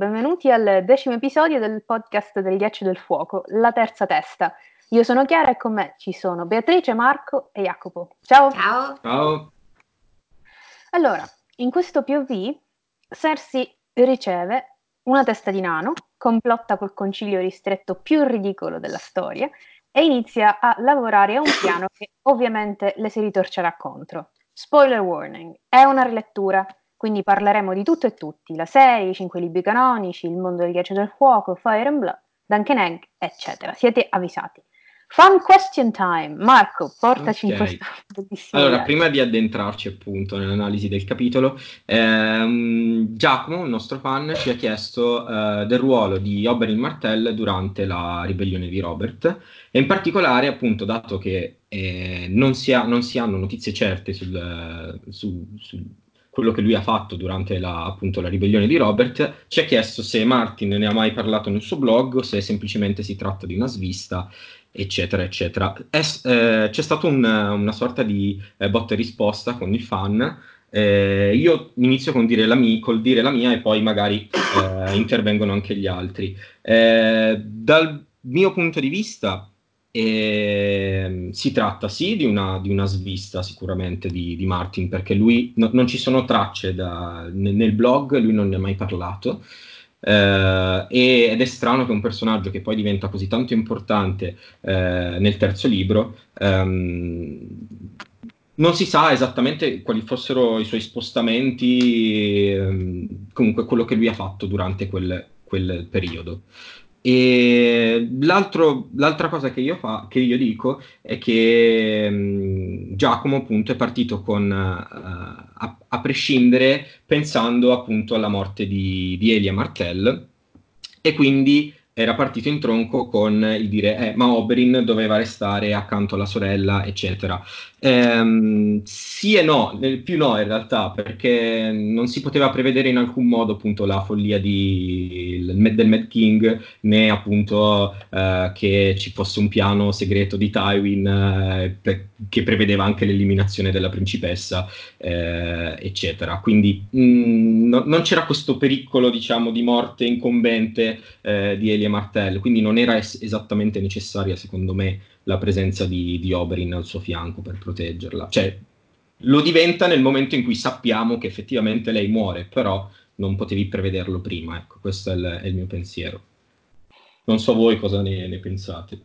Benvenuti al decimo episodio del podcast del ghiaccio del fuoco, la terza testa. Io sono Chiara e con me ci sono Beatrice, Marco e Jacopo. Ciao. Ciao. Ciao. Allora, in questo POV Cersei riceve una testa di nano, complotta col concilio ristretto più ridicolo della storia e inizia a lavorare a un piano che ovviamente le si ritorcerà contro. Spoiler warning, è una rilettura, quindi parleremo di tutto e tutti, la serie, i cinque libri canonici, il mondo del ghiaccio del fuoco, Fire and Blood, Duncan Egg, eccetera. Siete avvisati. Fun question time. Marco, portaci okay. in questo bellissimo Allora, prima di addentrarci appunto nell'analisi del capitolo, ehm, Giacomo, il nostro fan, ci ha chiesto eh, del ruolo di Oberyn Martell durante la ribellione di Robert e in particolare appunto dato che eh, non, si ha, non, si hanno notizie certe sul, su, su quello che lui ha fatto durante la, appunto, la ribellione di Robert, ci ha chiesto se Martin ne ha mai parlato nel suo blog o se semplicemente si tratta di una svista eccetera, eccetera. È, eh, c'è stata un, una sorta di eh, botta e risposta con il fan. Eh, io inizio con dire mia, col dire la mia e poi magari eh, intervengono anche gli altri. Eh, dal mio punto di vista, ehm, si tratta sì di una, di una svista sicuramente di, di Martin, perché lui no, non ci sono tracce da, nel, nel blog, lui non ne ha mai parlato. Uh, ed è strano che un personaggio che poi diventa così tanto importante uh, nel terzo libro um, non si sa esattamente quali fossero i suoi spostamenti, um, comunque quello che lui ha fatto durante quel, quel periodo. E l'altra cosa che io, fa, che io, dico è che um, Giacomo appunto è partito con, uh, a, a, prescindere pensando appunto alla morte di, di Elia Martell. E quindi era partito in tronco con il dire eh, ma Oberyn doveva restare accanto alla sorella, eccetera. Ehm, sì e no, più no in realtà, perché non si poteva prevedere in alcun modo appunto la follia di, del Mad King, né appunto eh, che ci fosse un piano segreto di Tywin eh, per, che prevedeva anche l'eliminazione della principessa, eh, eccetera. Quindi mh, mm, no, non c'era questo pericolo, diciamo, di morte incombente eh, di Elia Martell, quindi non era es- esattamente necessaria, secondo me, la presenza di, di Oberyn al suo fianco per proteggerla. Cioè, lo diventa nel momento in cui sappiamo che effettivamente lei muore, però non potevi prevederlo prima. Ecco, questo è il, è il mio pensiero. Non so voi cosa ne, ne pensate.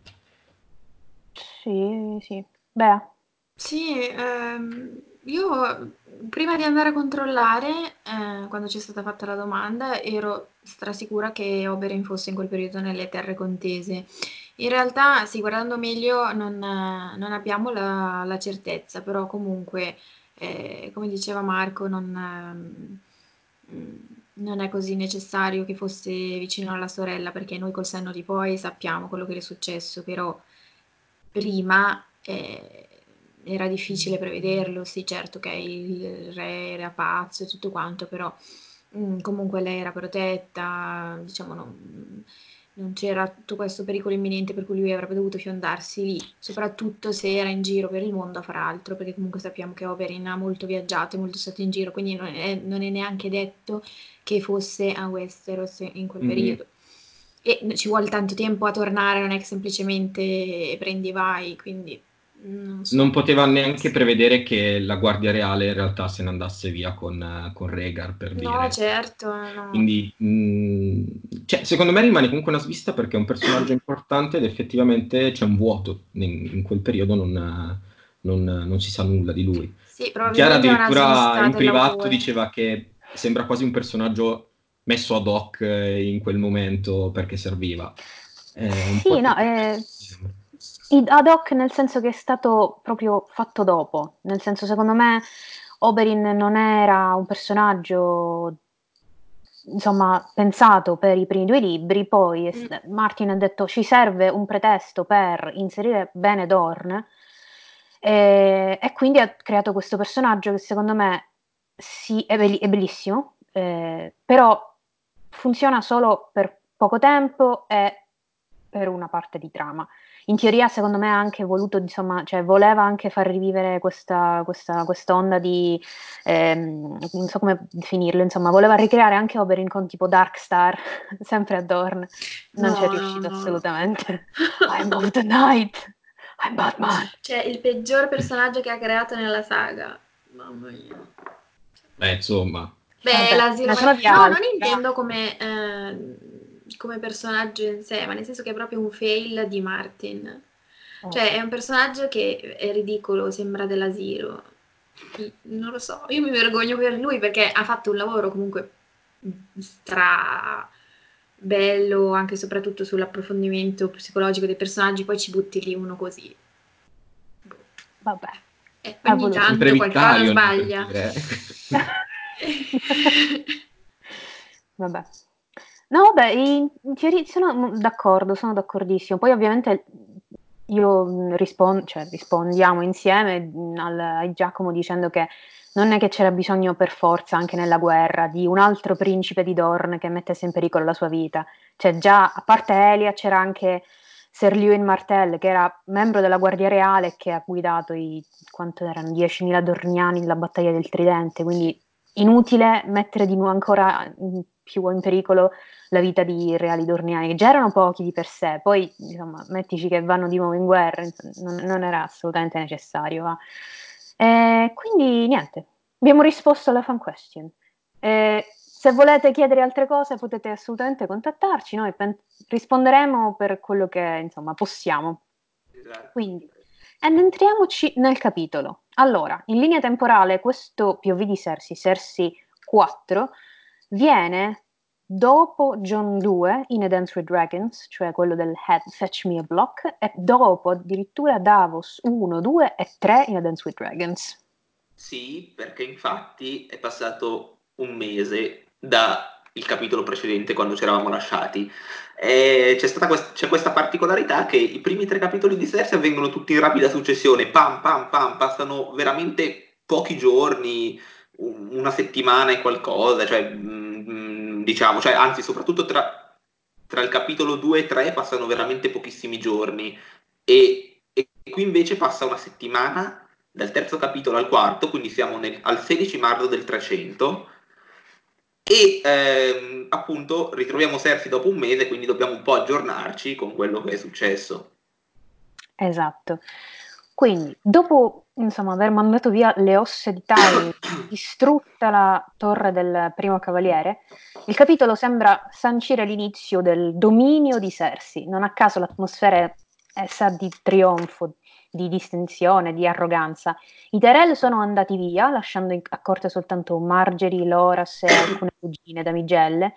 Sì, sì. Beh. Sì, ehm, io prima di andare a controllare, eh, quando c'è stata fatta la domanda, ero strasicura che Oberyn fosse in quel periodo nelle terre contese. In realtà, sì, guardando meglio non, non abbiamo la, la, certezza, però comunque, eh, come diceva Marco, non, mm, non, è così necessario che fosse vicino alla sorella, perché noi col senno di poi sappiamo quello che le è successo, però prima eh, era difficile prevederlo, sì, certo che il re era pazzo e tutto quanto, però mh, mm, comunque lei era protetta, diciamo, non non c'era tutto questo pericolo imminente per cui lui avrebbe dovuto fiondarsi lì, soprattutto se era in giro per il mondo a fare altro, perché comunque sappiamo che Oberyn ha molto viaggiato, è molto stato in giro, quindi non è, non è neanche detto che fosse a Westeros in quel mm-hmm. periodo. E ci vuole tanto tempo a tornare, non è che semplicemente prendi e vai, quindi non, so. non, poteva neanche prevedere che la Guardia Reale in realtà se ne andasse via con, con Rhaegar per dire. No, certo. No. Quindi, mh, mm, cioè, secondo me rimane comunque una svista perché è un personaggio importante ed effettivamente c'è un vuoto. In, in quel periodo non, non, non, si sa nulla di lui. Sì, Chiara addirittura in privato diceva che sembra quasi un personaggio messo ad hoc in quel momento perché serviva. Eh, sì, no, eh, ad hoc nel senso che è stato proprio fatto dopo, nel senso secondo me Oberyn non era un personaggio insomma pensato per i primi due libri, poi mm. Martin ha detto ci serve un pretesto per inserire bene Dorn e, e quindi ha creato questo personaggio che secondo me sì, è, be- è bellissimo, eh, però funziona solo per poco tempo e per una parte di trama. In teoria secondo me ha anche voluto, insomma, cioè voleva anche far rivivere questa, questa, quest'onda di, ehm, non so come definirlo, insomma, voleva ricreare anche Oberyn con tipo Darkstar, sempre a Dorn, non No, ci è riuscito no. assolutamente. I'm of the night, I'm Batman. Cioè, il peggior personaggio che ha creato nella saga. Mamma mia. Beh, insomma, Beh, Vabbè, l'asilo... No, non intendo come, eh, come personaggio in sé, ma nel senso che è proprio un fail di Martin. Cioè, è un personaggio che è ridicolo, sembra dell'asilo. Non lo so, io mi vergogno per lui perché ha fatto un lavoro comunque stra bello, anche e soprattutto sull'approfondimento psicologico dei personaggi, poi ci butti lì uno così. Vabbè. Eh, ogni tanto qualcosa sbaglia. Vabbè. No, vabbè, in, teoria sono mm, d'accordo, sono d'accordissimo. Poi ovviamente io mm, rispon- cioè, rispondiamo insieme mm, al, a Giacomo dicendo che non è che c'era bisogno per forza, anche nella guerra, di un altro principe di Dorn che mettesse in pericolo la sua vita. Cioè già, a parte Elia, c'era anche Sir Lewin Martell, che era membro della Guardia Reale che ha guidato i, quanto erano, 10.000 dorniani nella battaglia del Tridente, quindi inutile mettere di nuovo ancora in più in pericolo la vita di reali dorniani, che già erano pochi di per sé, poi insomma, mettici che vanno di nuovo in guerra, non, non era assolutamente necessario. Eh, quindi niente, abbiamo risposto alla fan question. Eh, se volete chiedere altre cose potete assolutamente contattarci, noi pen- risponderemo per quello che insomma possiamo. Esatto. Quindi, ed entriamoci nel capitolo. Allora, in linea temporale, questo POV di Cersei, Cersei 4, viene dopo John 2 in A Dance with Dragons, cioè quello del Head Fetch Me a Block, e dopo addirittura Davos 1, 2 e 3 in A Dance with Dragons. Sì, perché infatti è passato un mese dal capitolo precedente quando ci eravamo lasciati. E c'è stata quest- c'è questa particolarità che i primi tre capitoli di Cersei avvengono tutti in rapida successione, pam pam pam, passano veramente pochi giorni, un- una settimana e qualcosa, cioè mm, diciamo, cioè, anzi soprattutto tra, tra il capitolo 2 e 3 passano veramente pochissimi giorni e, e qui invece passa una settimana dal terzo capitolo al quarto, quindi siamo nel- al 16 marzo del 300 e ehm, appunto ritroviamo Cersei dopo un mese, quindi dobbiamo un po' aggiornarci con quello che è successo. Esatto. Quindi, dopo insomma, aver mandato via le ossa di Tywin, distrutta la torre del primo cavaliere, il capitolo sembra sancire l'inizio del dominio di Cersei. Non a caso l'atmosfera è sa di trionfo, di distinzione, di arroganza. I Tyrell sono andati via, lasciando in- a corte soltanto Margery, Loras e alcune cugine damigelle,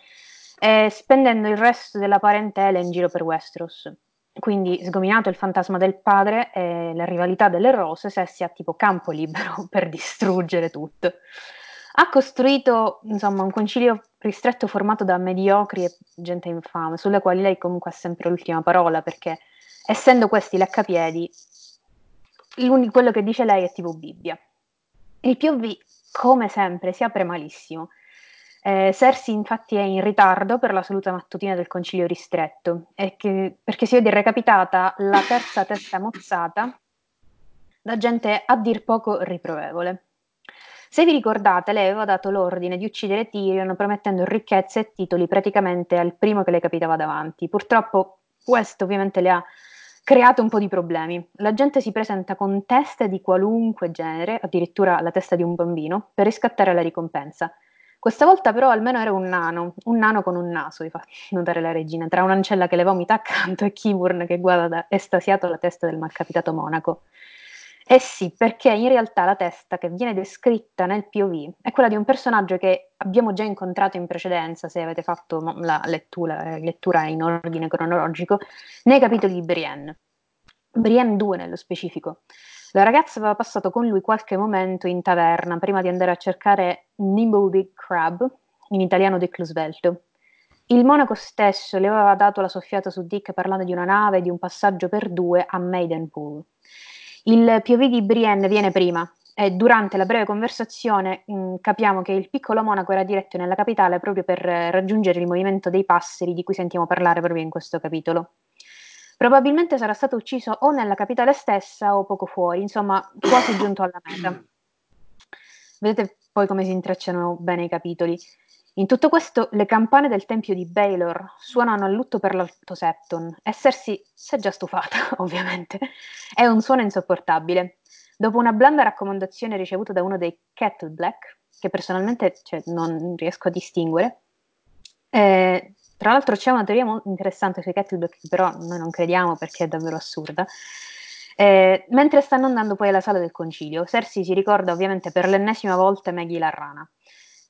e spendendo il resto della parentela in giro per Westeros. Quindi, sgominato il fantasma del padre e la rivalità delle rose, Cersei ha tipo campo libero per distruggere tutto. Ha costruito, insomma, un concilio ristretto formato da mediocri e gente infame, sulle quali lei comunque ha sempre l'ultima parola, perché essendo questi leccapiedi, quello che dice lei è tipo Bibbia. Il POV, come sempre, si apre malissimo. Eh, Cersei infatti è in ritardo per la saluta mattutina del concilio ristretto, che- perché si vede recapitata la terza testa mozzata da gente a dir poco riprovevole. Se vi ricordate, lei aveva dato l'ordine di uccidere Tyrion promettendo ricchezze e titoli praticamente al primo che le capitava davanti. Purtroppo questo ovviamente le ha creato un po' di problemi. La gente si presenta con teste di qualunque genere, addirittura la testa di un bambino, per riscattare la ricompensa. Questa volta però almeno era un nano, un nano con un naso, vi fa notare la regina, tra un'ancella che le vomita accanto e Kiburn che guarda estasiato la testa del malcapitato monaco. Eh sì, perché in realtà la testa che viene descritta nel POV è quella di un personaggio che abbiamo già incontrato in precedenza, se avete fatto la lettura, eh, lettura in ordine cronologico, nei capitoli di Brienne. Brienne 2 nello specifico. La ragazza aveva passato con lui qualche momento in taverna prima di andare a cercare Nimble Big Crab, in italiano Dick Svelto. Il monaco stesso le aveva dato la soffiata su Dick parlando di una nave e di un passaggio per due a Maidenpool. Il POV di Brienne viene prima e durante la breve conversazione mh, capiamo che il piccolo monaco era diretto nella capitale proprio per eh, raggiungere il movimento dei passeri di cui sentiamo parlare proprio in questo capitolo. Probabilmente sarà stato ucciso o nella capitale stessa o poco fuori, insomma, quasi giunto alla meta. Vedete poi come si intrecciano bene i capitoli. In tutto questo, le campane del tempio di Baylor suonano a lutto per l'Alto Septon e Cersei si è già stufata, ovviamente. È un suono insopportabile. Dopo una blanda raccomandazione ricevuta da uno dei Kettle Black, che personalmente cioè, non riesco a distinguere, eh, tra l'altro c'è una teoria molto interessante sui Kettleback che però noi non crediamo perché è davvero assurda. Eh, mentre stanno andando poi alla sala del concilio, Cersei si ricorda ovviamente per l'ennesima volta Maggie la rana.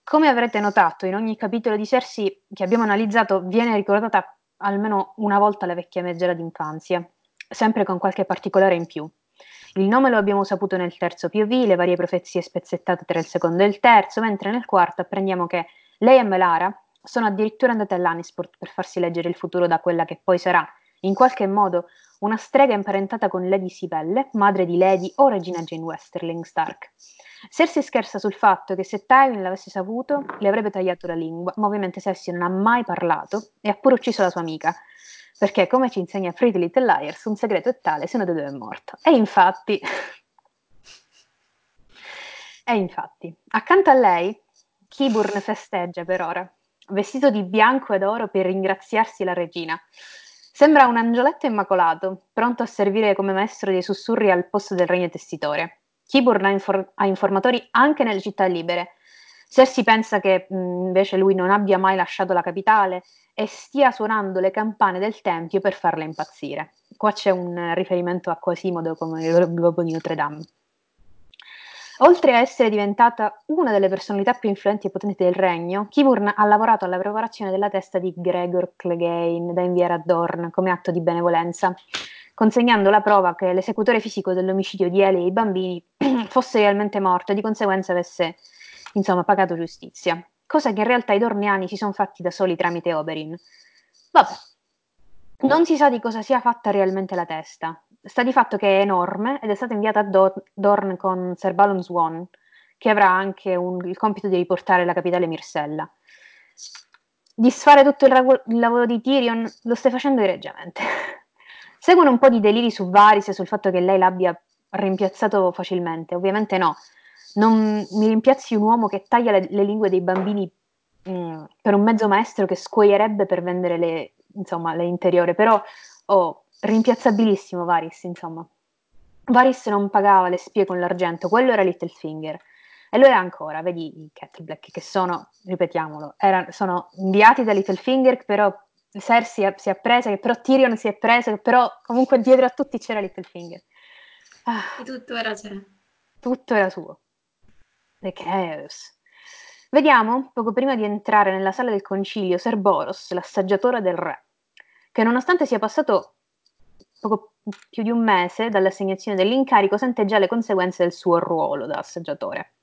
Come avrete notato, in ogni capitolo di Cersei che abbiamo analizzato viene ricordata almeno una volta la vecchia megera d'infanzia, sempre con qualche particolare in più. Il nome lo abbiamo saputo nel terzo POV, le varie profezie spezzettate tra il secondo e il terzo, mentre nel quarto apprendiamo che lei e Melara, sono addirittura andate all'Anisport per farsi leggere il futuro da quella che poi sarà, in qualche modo, una strega imparentata con Lady Sibelle, madre di Lady o regina Jane Westerling Stark. Cersei scherza sul fatto che se Tywin l'avesse saputo, le avrebbe tagliato la lingua, ma ovviamente Cersei non ha mai parlato e ha pure ucciso la sua amica, perché come ci insegna Pretty Little Liars, un segreto è tale se uno dei due è morto. E infatti... e infatti, accanto a lei, Kiburn festeggia per ora, vestito di bianco ed oro per ringraziarsi la regina. Sembra un angioletto immacolato, pronto a servire come maestro dei sussurri al posto del regno testitore. Kiburn ha, infor- ha informatori anche nelle città libere. Cersei pensa che mh, invece lui non abbia mai lasciato la capitale e stia suonando le campane del tempio per farla impazzire. Qua c'è un riferimento a Quasimodo come il globo di Notre Dame. Oltre a essere diventata una delle personalità più influenti e potenti del regno, Kiburn ha lavorato alla preparazione della testa di Gregor Clegane da inviare a Dorn come atto di benevolenza, consegnando la prova che l'esecutore fisico dell'omicidio di Eli e i bambini fosse realmente morto e di conseguenza avesse, insomma, pagato giustizia. Cosa che in realtà i dorniani si sono fatti da soli tramite Oberyn. Vabbè, non si sa di cosa sia fatta realmente la testa, sta di fatto che è enorme ed è stata inviata a Do- Dorn con Sir Balon Swan, che avrà anche un, il compito di riportare la capitale Mirsella. Disfare tutto il, ragu- il lavoro di Tyrion lo stai facendo egregiamente. Seguono un po' di deliri su Varys e sul fatto che lei l'abbia rimpiazzato facilmente. Ovviamente no. Non mi rimpiazzi un uomo che taglia le, le lingue dei bambini mh, mm, per un mezzo maestro che scuoierebbe per vendere le, insomma, le interiore. Però, oh, rimpiazzabilissimo Varys, insomma. Varys non pagava le spie con l'argento, quello era Littlefinger. E lo è ancora, vedi i Cat Black che sono, ripetiamolo, erano, sono inviati da Littlefinger, però Cersei si è presa, che però Tyrion si è preso, che però comunque dietro a tutti c'era Littlefinger. Ah, e tutto era c'è. Tutto era suo. The Chaos. Vediamo, poco prima di entrare nella sala del concilio, Ser Boros, l'assaggiatore del re, che nonostante sia passato poco più di un mese dall'assegnazione dell'incarico, sente già le conseguenze del suo ruolo da assaggiatore.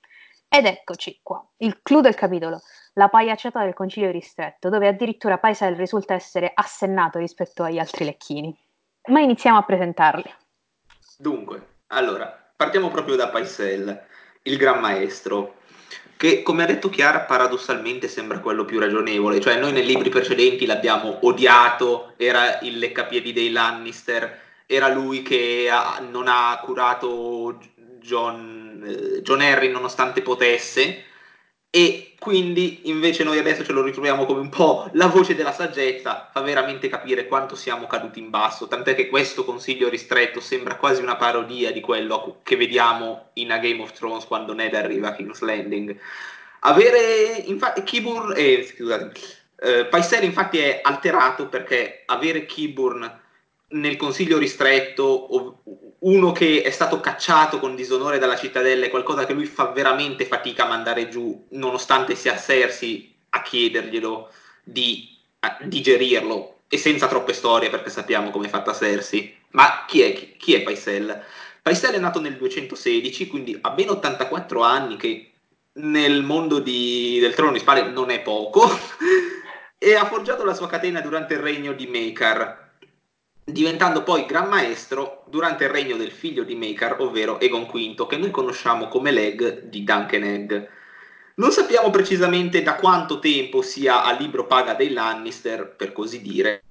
Ed eccoci qua, il clou del capitolo, la pagliacciata del concilio ristretto, dove addirittura Paisel risulta essere assennato rispetto agli altri lecchini. Ma iniziamo a presentarli. Dunque, allora, partiamo proprio da Paisel, il gran maestro, che come ha detto Chiara paradossalmente sembra quello più ragionevole, cioè noi nei libri precedenti l'abbiamo odiato, era il leccapiedi dei Lannister, era lui che ha, non ha curato John, eh, John Harry nonostante potesse, e quindi invece noi adesso ce lo ritroviamo come un po' la voce della saggezza, fa veramente capire quanto siamo caduti in basso, tant'è che questo consiglio ristretto sembra quasi una parodia di quello che vediamo in A Game of Thrones quando Ned arriva a King's Landing. Avere, infatti, Kiburn, eh, scusate, eh, Paisel infatti è alterato perché avere Kiburn nel consiglio ristretto, uno che è stato cacciato con disonore dalla cittadella, è qualcosa che lui fa veramente fatica a mandare giù, nonostante sia Cersei a chiederglielo di a digerirlo, e senza troppe storie perché sappiamo come è fatta Cersei. Ma chi è, chi, chi è Paisel? Paisel è nato nel 216, quindi ha ben 84 anni, che nel mondo di, del trono di spade non è poco, e ha forgiato la sua catena durante il regno di Maekar, diventando poi Gran Maestro durante il regno del figlio di Maker, ovvero Egon V, che noi conosciamo come Leg di Duncan Egg. Non sappiamo precisamente da quanto tempo sia a libro paga dei Lannister, per così dire,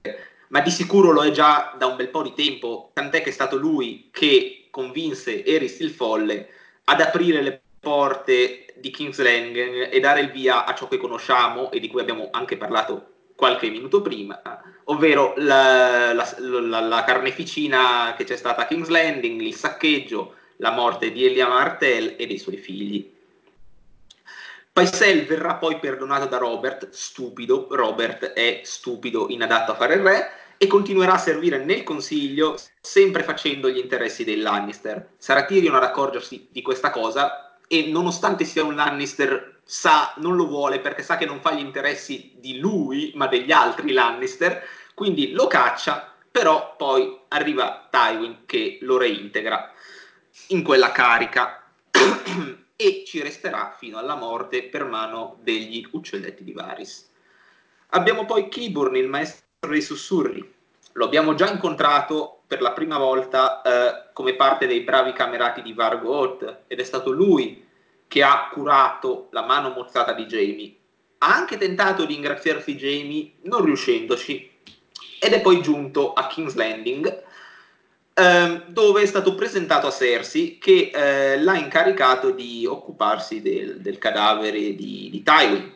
ma di sicuro lo è già da un bel po' di tempo, tant'è che è stato lui che convinse Eris il Folle ad aprire le porte di King's Landing e dare il via a ciò che conosciamo e di cui abbiamo anche parlato qualche minuto prima, ovvero la, la, la, la carneficina che c'è stata a King's Landing, il saccheggio, la morte di Elia Martel e dei suoi figli. Paisel verrà poi perdonato da Robert, stupido, Robert è stupido, inadatto a fare il re, e continuerà a servire nel consiglio sempre facendo gli interessi dei Lannister. Sarà Tyrion ad accorgersi di questa cosa e nonostante sia un Lannister sa, non lo vuole perché sa che non fa gli interessi di lui ma degli altri Lannister, quindi lo caccia, però poi arriva Tywin che lo reintegra in quella carica e ci resterà fino alla morte per mano degli uccelletti di Varys. Abbiamo poi Kiburn, il maestro dei sussurri. Lo abbiamo già incontrato per la prima volta eh, come parte dei bravi camerati di Vargo Holt ed è stato lui che ha curato la mano mozzata di Jamie. Ha anche tentato di ingraziarsi Jamie, non riuscendoci, ed è poi giunto a King's Landing, ehm, dove è stato presentato a Cersei, che eh, l'ha incaricato di occuparsi del, del cadavere di, di Tywin.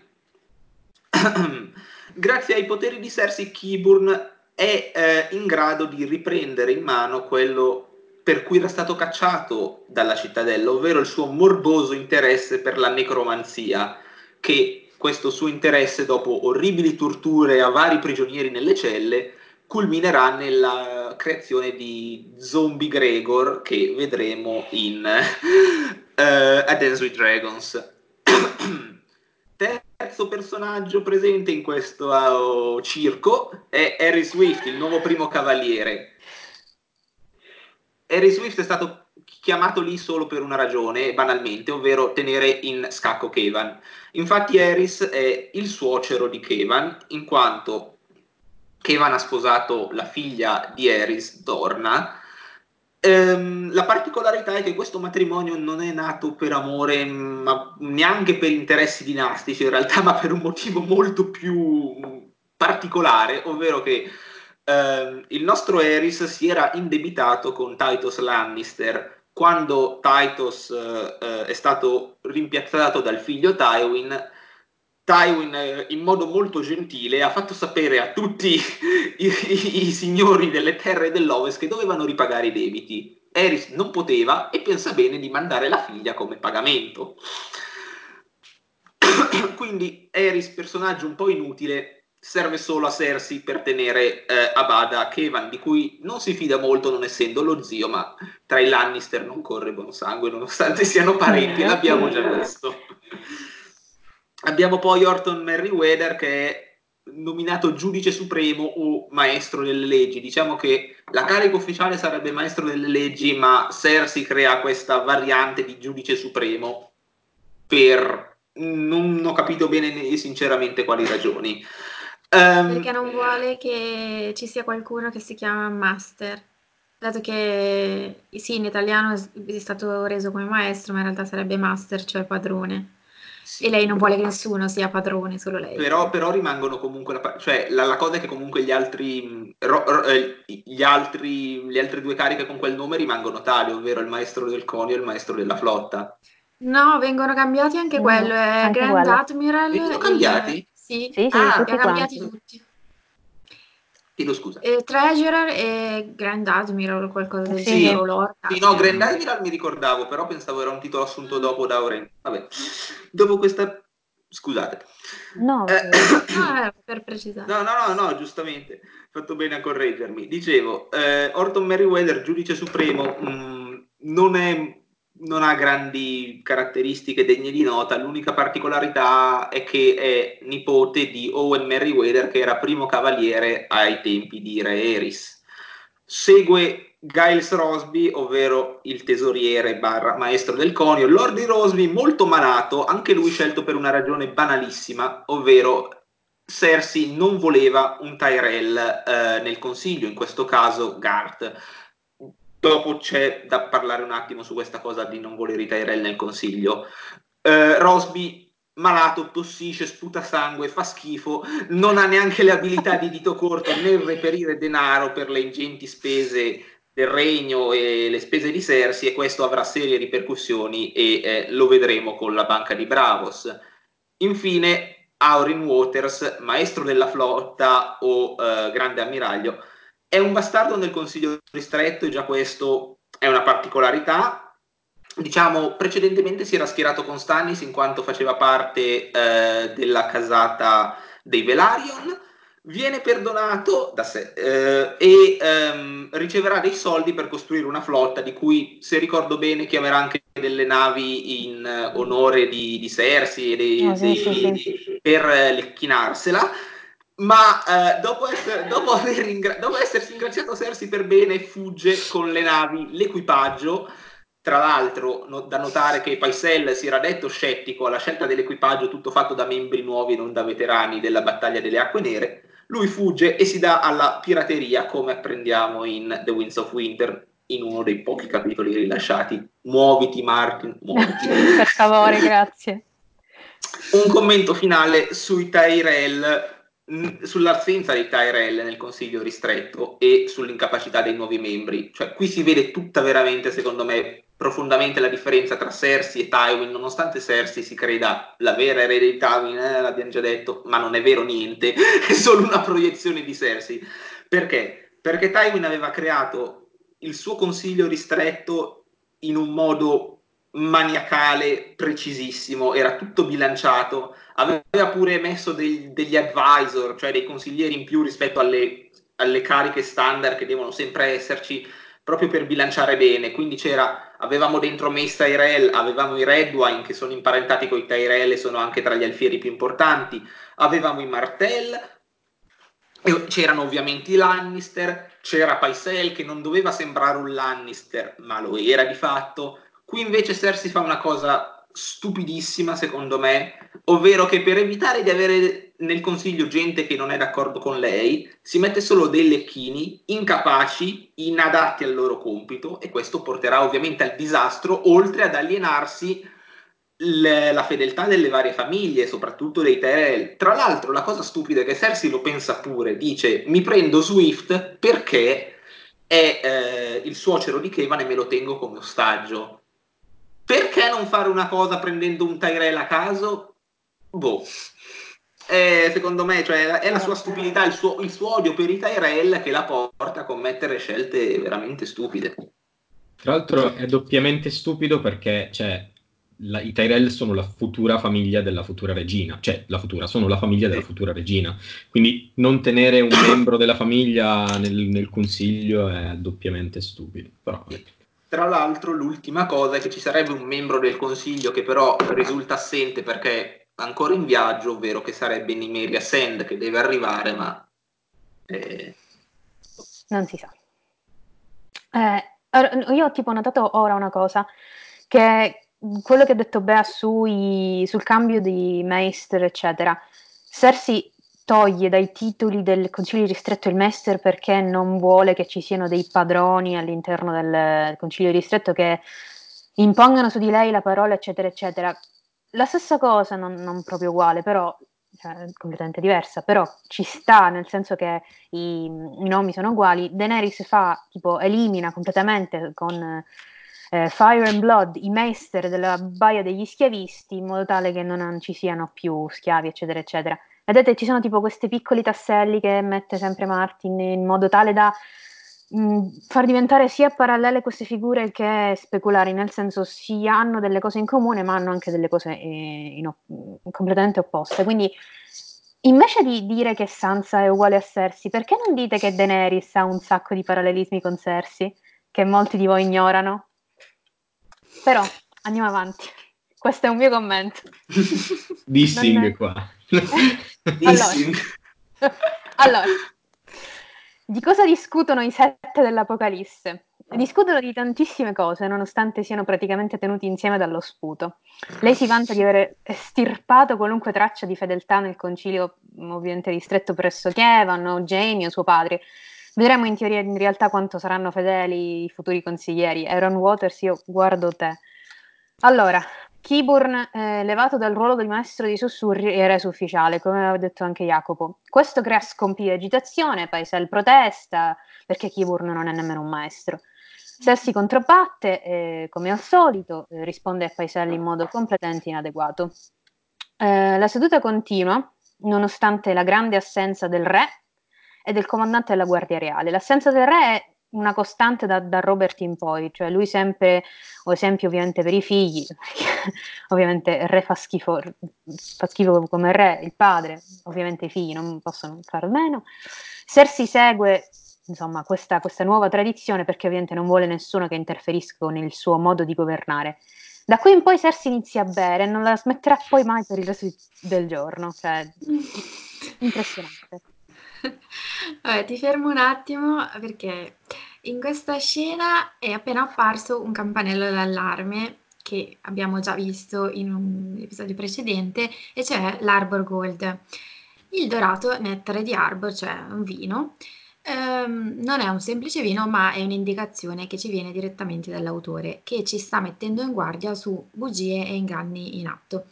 Grazie ai poteri di Cersei, Kiburn è eh, in grado di riprendere in mano quello per cui era stato cacciato dalla cittadella, ovvero il suo morboso interesse per la necromanzia, che questo suo interesse, dopo orribili torture a vari prigionieri nelle celle, culminerà nella creazione di Zombie Gregor, che vedremo in uh, A Dance with Dragons. terzo personaggio presente in questo uh, circo è Harry Swift, il nuovo primo cavaliere. Harry Swift è stato chiamato lì solo per una ragione, banalmente, ovvero tenere in scacco Kevan. Infatti Harris è il suocero di Kevan, in quanto Kevan ha sposato la figlia di Harris, Dorna, Ehm, la particolarità è che questo matrimonio non è nato per amore, ma neanche per interessi dinastici in realtà, ma per un motivo molto più particolare, ovvero che ehm, il nostro Eris si era indebitato con Titus Lannister quando Titus eh, è stato rimpiazzato dal figlio Tywin Tywin eh, in modo molto gentile ha fatto sapere a tutti i, i, i, signori delle terre dell'Ovest che dovevano ripagare i debiti. Eris non poteva e pensa bene di mandare la figlia come pagamento. Quindi Eris, personaggio un po' inutile, serve solo a Cersei per tenere eh, a bada Kevan, di cui non si fida molto non essendo lo zio, ma tra i Lannister non corre buon sangue nonostante siano parenti, l'abbiamo già visto. Abbiamo poi Orton Merriweather che è nominato giudice supremo o maestro delle leggi. Diciamo che la carica ufficiale sarebbe maestro delle leggi, ma Cersei crea questa variante di giudice supremo per non ho capito bene sinceramente quali ragioni. Um, Perché non vuole che ci sia qualcuno che si chiama master. Dato che sì, in italiano è stato reso come maestro, ma in realtà sarebbe master, cioè padrone. Sì. E lei non vuole che nessuno sia padrone, solo lei. Però, però rimangono comunque, la, cioè la, la, cosa è che comunque gli altri, ro, ro, eh, gli altri, le altre due cariche con quel nome rimangono tali, ovvero il maestro del conio e il maestro della flotta. No, vengono cambiati anche no, quello, è anche Grand quello. Admiral. Vengono cambiati? Sì, sì, sì ah, tutti cambiati tutti. Chiedo scusa. Eh, Treasurer e Grand Admiral o qualcosa del sì, genere. Lord, sì, no, Grand Admiral mi ricordavo, però pensavo era un titolo assunto dopo da Oren. Vabbè, dopo questa... Scusate. No, eh, no per precisare. No, no, no, no, giustamente. Fatto bene a correggermi. Dicevo, eh, Orton Merriweather, giudice supremo, mh, mm, non è non ha grandi caratteristiche degne di nota, l'unica particolarità è che è nipote di Owen Merriweather che era primo cavaliere ai tempi di Re Eris. Segue Giles Rosby, ovvero il tesoriere barra maestro del conio, Lord di Rosby molto malato, anche lui scelto per una ragione banalissima, ovvero Cersei non voleva un Tyrell eh, nel consiglio, in questo caso Garth Dopo c'è da parlare un attimo su questa cosa di non volere i Tyrell nel consiglio. Eh, Rosby malato, tossisce, sputa sangue, fa schifo, non ha neanche le abilità di dito corto nel reperire denaro per le ingenti spese del regno e le spese di Cersei e questo avrà serie ripercussioni e eh, lo vedremo con la banca di Bravos. Infine, Aurin Waters, maestro della flotta o eh, grande ammiraglio, è un bastardo nel consiglio ristretto e già questo è una particolarità. Diciamo, precedentemente si era schierato con Stannis in quanto faceva parte eh, della casata dei Velaryon, viene perdonato da sé eh, e ehm, riceverà dei soldi per costruire una flotta di cui, se ricordo bene, chiamerà anche delle navi in onore di, di Cersei e dei, oh, sì, dei, sì, sì. per uh, lecchinarsela ma eh, dopo, essere, dopo, ingra- dopo, essersi ingraziato Cersei per bene fugge con le navi, l'equipaggio tra l'altro, no, da notare che Paisel si era detto scettico alla scelta dell'equipaggio tutto fatto da membri nuovi e non da veterani della battaglia delle acque nere. Lui fugge e si dà alla pirateria, come apprendiamo in The Winds of Winter, in uno dei pochi capitoli rilasciati. Muoviti, Martin, muoviti. per favore, grazie. Un commento finale sui Tyrell sull'assenza dei Tyrell nel consiglio ristretto e sull'incapacità dei nuovi membri. Cioè, qui si vede tutta veramente, secondo me, profondamente la differenza tra Cersei e Tywin, nonostante Cersei si creda la vera erede di Tywin, eh, l'abbiamo già detto, ma non è vero niente, è solo una proiezione di Cersei. Perché? Perché Tywin aveva creato il suo consiglio ristretto in un modo maniacale, precisissimo, era tutto bilanciato, aveva pure messo dei, degli advisor, cioè dei consiglieri in più rispetto alle, alle cariche standard che devono sempre esserci, proprio per bilanciare bene. Quindi c'era, avevamo dentro Mace Tyrell, avevamo i Redwine che sono imparentati con i Tyrell e sono anche tra gli alfieri più importanti, avevamo i Martell, c'erano ovviamente i Lannister, c'era Paisel che non doveva sembrare un Lannister, ma lo era di fatto. Qui invece Cersei fa una cosa stupidissima secondo me, ovvero che per evitare di avere nel consiglio gente che non è d'accordo con lei, si mette solo dei lecchini incapaci, inadatti al loro compito e questo porterà ovviamente al disastro, oltre ad alienarsi le, la fedeltà delle varie famiglie, soprattutto dei Tyrell. Tra l'altro la cosa stupida è che Cersei lo pensa pure, dice mi prendo Swift perché è eh, il suocero di Kevan e me lo tengo come ostaggio perché non fare una cosa prendendo un Tyrell a caso? Boh. Eh, secondo me cioè, è la sua stupidità, il suo, il suo, odio per i Tyrell che la porta a commettere scelte veramente stupide. Tra l'altro è doppiamente stupido perché cioè, la, i Tyrell sono la futura famiglia della futura regina, cioè la futura, sono la famiglia della futura regina. Quindi non tenere un membro della famiglia nel, nel consiglio è doppiamente stupido. Però, tra l'altro, l'ultima cosa è che ci sarebbe un membro del consiglio che però risulta assente perché è ancora in viaggio, ovvero che sarebbe Nimeria Sand che deve arrivare, ma eh... non si sa. Eh, io ho tipo notato ora una cosa che quello che ha detto Bea sui, sul cambio di Meister, eccetera. Cersei toglie dai titoli del Consiglio ristretto il Mester perché non vuole che ci siano dei padroni all'interno del Consiglio ristretto che impongano su di lei la parola, eccetera, eccetera. La stessa cosa, non, non proprio uguale, però cioè, completamente diversa, però ci sta nel senso che i, i nomi sono uguali. Daenerys fa, tipo, elimina completamente con eh, Fire and Blood i meister della baia degli schiavisti in modo tale che non ci siano più schiavi, eccetera, eccetera. Vedete, ci sono tipo questi piccoli tasselli che mette sempre Martin in modo tale da mh, mm, far diventare sia parallele queste figure che speculari, nel senso si hanno delle cose in comune ma hanno anche delle cose eh, op- completamente opposte. Quindi invece di dire che Sansa è uguale a Cersei, perché non dite che Daenerys ha un sacco di parallelismi con Cersei, che molti di voi ignorano? Però andiamo avanti. Questo è un mio commento. Dissing è... qua. allora, allora, di cosa discutono i sette dell'Apocalisse? Discutono di tantissime cose, nonostante siano praticamente tenuti insieme dallo sputo. Lei si vanta di aver estirpato qualunque traccia di fedeltà nel concilio, ovviamente ristretto presso Kievan o Jamie o suo padre. Vedremo in teoria in realtà quanto saranno fedeli i futuri consiglieri. Aaron Waters, io guardo te. Allora, Kiburn, eh, levato dal ruolo del maestro dei sussurri, è reso ufficiale, come aveva detto anche Jacopo. Questo crea scompi e agitazione, Paisel protesta, perché Kiburn non è nemmeno un maestro. Cersei controbatte, eh, come al solito, eh, risponde a Paisel in modo completamente inadeguato. Eh, la seduta continua, nonostante la grande assenza del re e del comandante della Guardia Reale. L'assenza del re è una costante da, da, Robert in poi, cioè lui sempre, o esempio ovviamente per i figli, ovviamente il re fa schifo, fa schifo come re, il padre, ovviamente i figli non possono fare meno. Cersei segue insomma questa, questa nuova tradizione perché ovviamente non vuole nessuno che interferisca con il suo modo di governare. Da qui in poi Cersei inizia a bere e non la smetterà poi mai per il resto del giorno, cioè impressionante. Vabbè, ti fermo un attimo perché in questa scena è appena apparso un campanello d'allarme che abbiamo già visto in un episodio precedente, e cioè l'Arbor Gold. Il dorato nettare di Arbor, cioè un vino, ehm, non è un semplice vino, ma è un'indicazione che ci viene direttamente dall'autore, che ci sta mettendo in guardia su bugie e inganni in atto.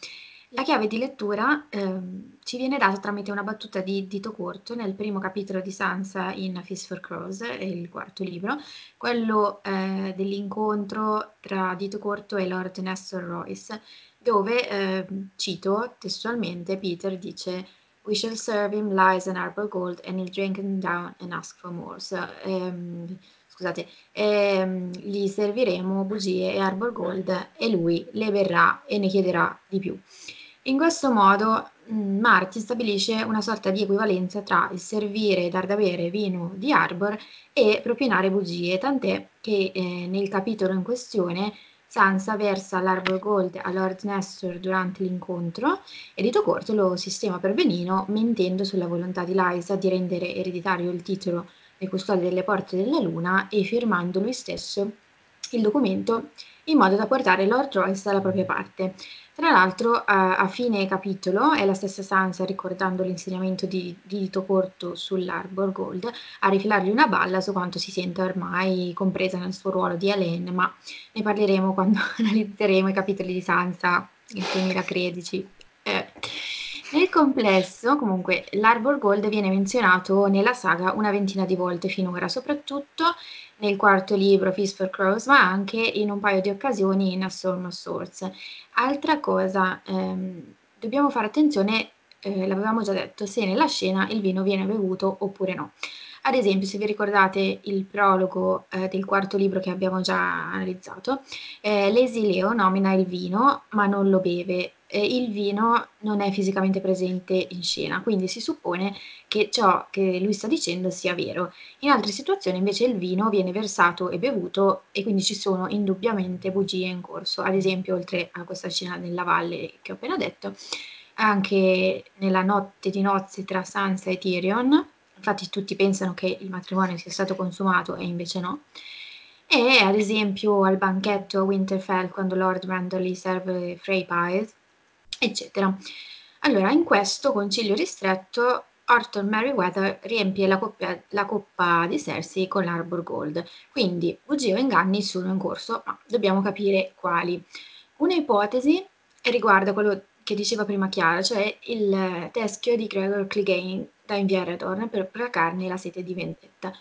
La chiave di lettura ehm, ci viene data tramite una battuta di Dito Corto nel primo capitolo di Sansa in Fist for Crows, il quarto libro, quello eh, dell'incontro tra Dito Corto e Lord Nestor Royce, dove, eh, cito testualmente, Peter dice We shall serve him lies and arbor gold and he'll drink them down and ask for more. So, ehm, scusate, ehm, gli serviremo bugie e arbor gold e lui le berrà e ne chiederà di più. In questo modo mh, Martin stabilisce una sorta di equivalenza tra il servire e dar da bere vino di Arbor e propinare bugie, tant'è che eh, nel capitolo in questione Sansa versa l'Arbor Gold a Lord Nestor durante l'incontro e Dito Corto lo sistema per benino mentendo sulla volontà di Lysa di rendere ereditario il titolo dei custodi delle porte della luna e firmando lui stesso il documento in modo da portare Lord Royce dalla propria parte. Tra l'altro, a, a fine capitolo è la stessa Sansa, ricordando l'insegnamento di, di Dito Corto sull'Arbor Gold, a rifilargli una balla su quanto si sente ormai compresa nel suo ruolo di Helen, ma ne parleremo quando analizzeremo i capitoli di Sansa nel 2013. Nel complesso, comunque, l'Arbor Gold viene menzionato nella saga una ventina di volte finora, soprattutto nel quarto libro Feast for Crows, ma anche in un paio di occasioni in A Storm of Swords. Altra cosa, ehm, dobbiamo fare attenzione, eh, l'avevamo già detto, se nella scena il vino viene bevuto oppure no. Ad esempio, se vi ricordate il prologo eh, del quarto libro che abbiamo già analizzato, eh, l'esileo nomina il vino ma non lo beve. Eh, il vino non è fisicamente presente in scena, quindi si suppone che ciò che lui sta dicendo sia vero. In altre situazioni invece il vino viene versato e bevuto e quindi ci sono indubbiamente bugie in corso. Ad esempio, oltre a questa scena nella valle che ho appena detto, anche nella notte di nozze tra Sansa e Tyrion, infatti tutti pensano che il matrimonio sia stato consumato e invece no. E ad esempio al banchetto a Winterfell quando Lord Brandon gli serve Frey Pies, eccetera. Allora, in questo concilio ristretto Arthur Merriweather riempie la, coppia, la coppa di Cersei con l'Arbor Gold, quindi bugie o inganni sono in corso, ma dobbiamo capire quali. Una ipotesi riguarda quello che diceva prima Chiara, cioè il teschio di Gregor Clegane da inviare a Dorne per placarne la sete di vendetta.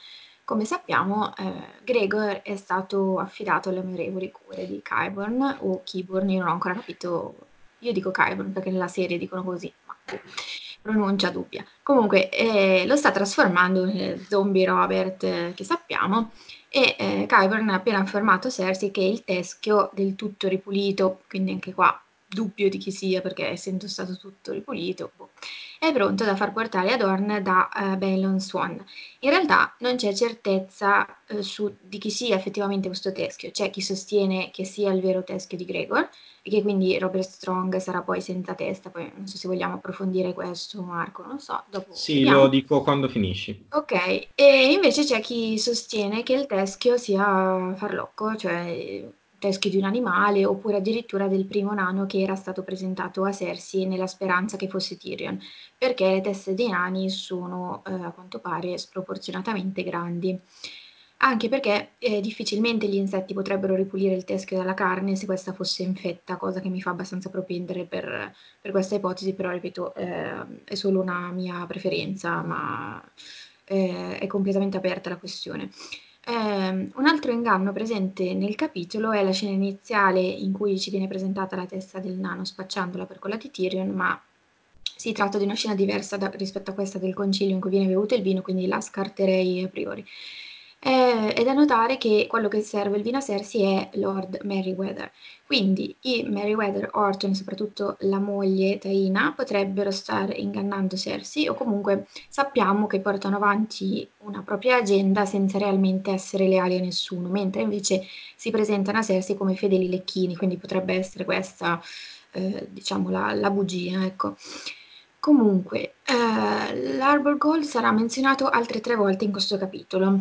Come sappiamo, eh, Gregor è stato affidato alle amorevoli cure di Kyburn o Kiburn, io non ho ancora capito, io dico Kyburn perché nella serie dicono così, ma pronuncia dubbia. Comunque eh, lo sta trasformando nel zombie Robert eh, che sappiamo e eh, Kyburn ha appena affermato Cersei che il teschio del tutto ripulito, quindi anche qua dubbio di chi sia perché essendo stato tutto ripulito, boh, è pronto da far portare ad Orn da uh, Balon Swan. In realtà non c'è certezza uh, su, di chi sia effettivamente questo teschio, c'è chi sostiene che sia il vero teschio di Gregor e che quindi Robert Strong sarà poi senza testa, poi non so se vogliamo approfondire questo Marco, non so, dopo Sì, vediamo. lo dico quando finisci. Ok, e invece c'è chi sostiene che il teschio sia farlocco, cioè teschio di un animale oppure addirittura del primo nano che era stato presentato a Cersei nella speranza che fosse Tyrion, perché le teste dei nani sono eh, a quanto pare sproporzionatamente grandi. Anche perché eh, difficilmente gli insetti potrebbero ripulire il teschio dalla carne se questa fosse infetta, cosa che mi fa abbastanza propendere per, per questa ipotesi, però ripeto, eh, è solo una mia preferenza, ma eh, è completamente aperta la questione. Eh, un altro inganno presente nel capitolo è la scena iniziale in cui ci viene presentata la testa del nano spacciandola per quella di Tyrion, ma si tratta di una scena diversa da, rispetto a questa del concilio in cui viene bevuto il vino, quindi la scarterei a priori. Eh, è da notare che quello che serve il vino a Cersei è Lord Merryweather. Quindi i Merryweather Orton, soprattutto la moglie Taina, potrebbero stare ingannando Cersei o comunque sappiamo che portano avanti una propria agenda senza realmente essere leali a nessuno, mentre invece si presentano a Cersei come fedeli lecchini, quindi potrebbe essere questa, eh, diciamo, la, la bugia, ecco. Comunque, eh, l'Arbor Gold sarà menzionato altre tre volte in questo capitolo.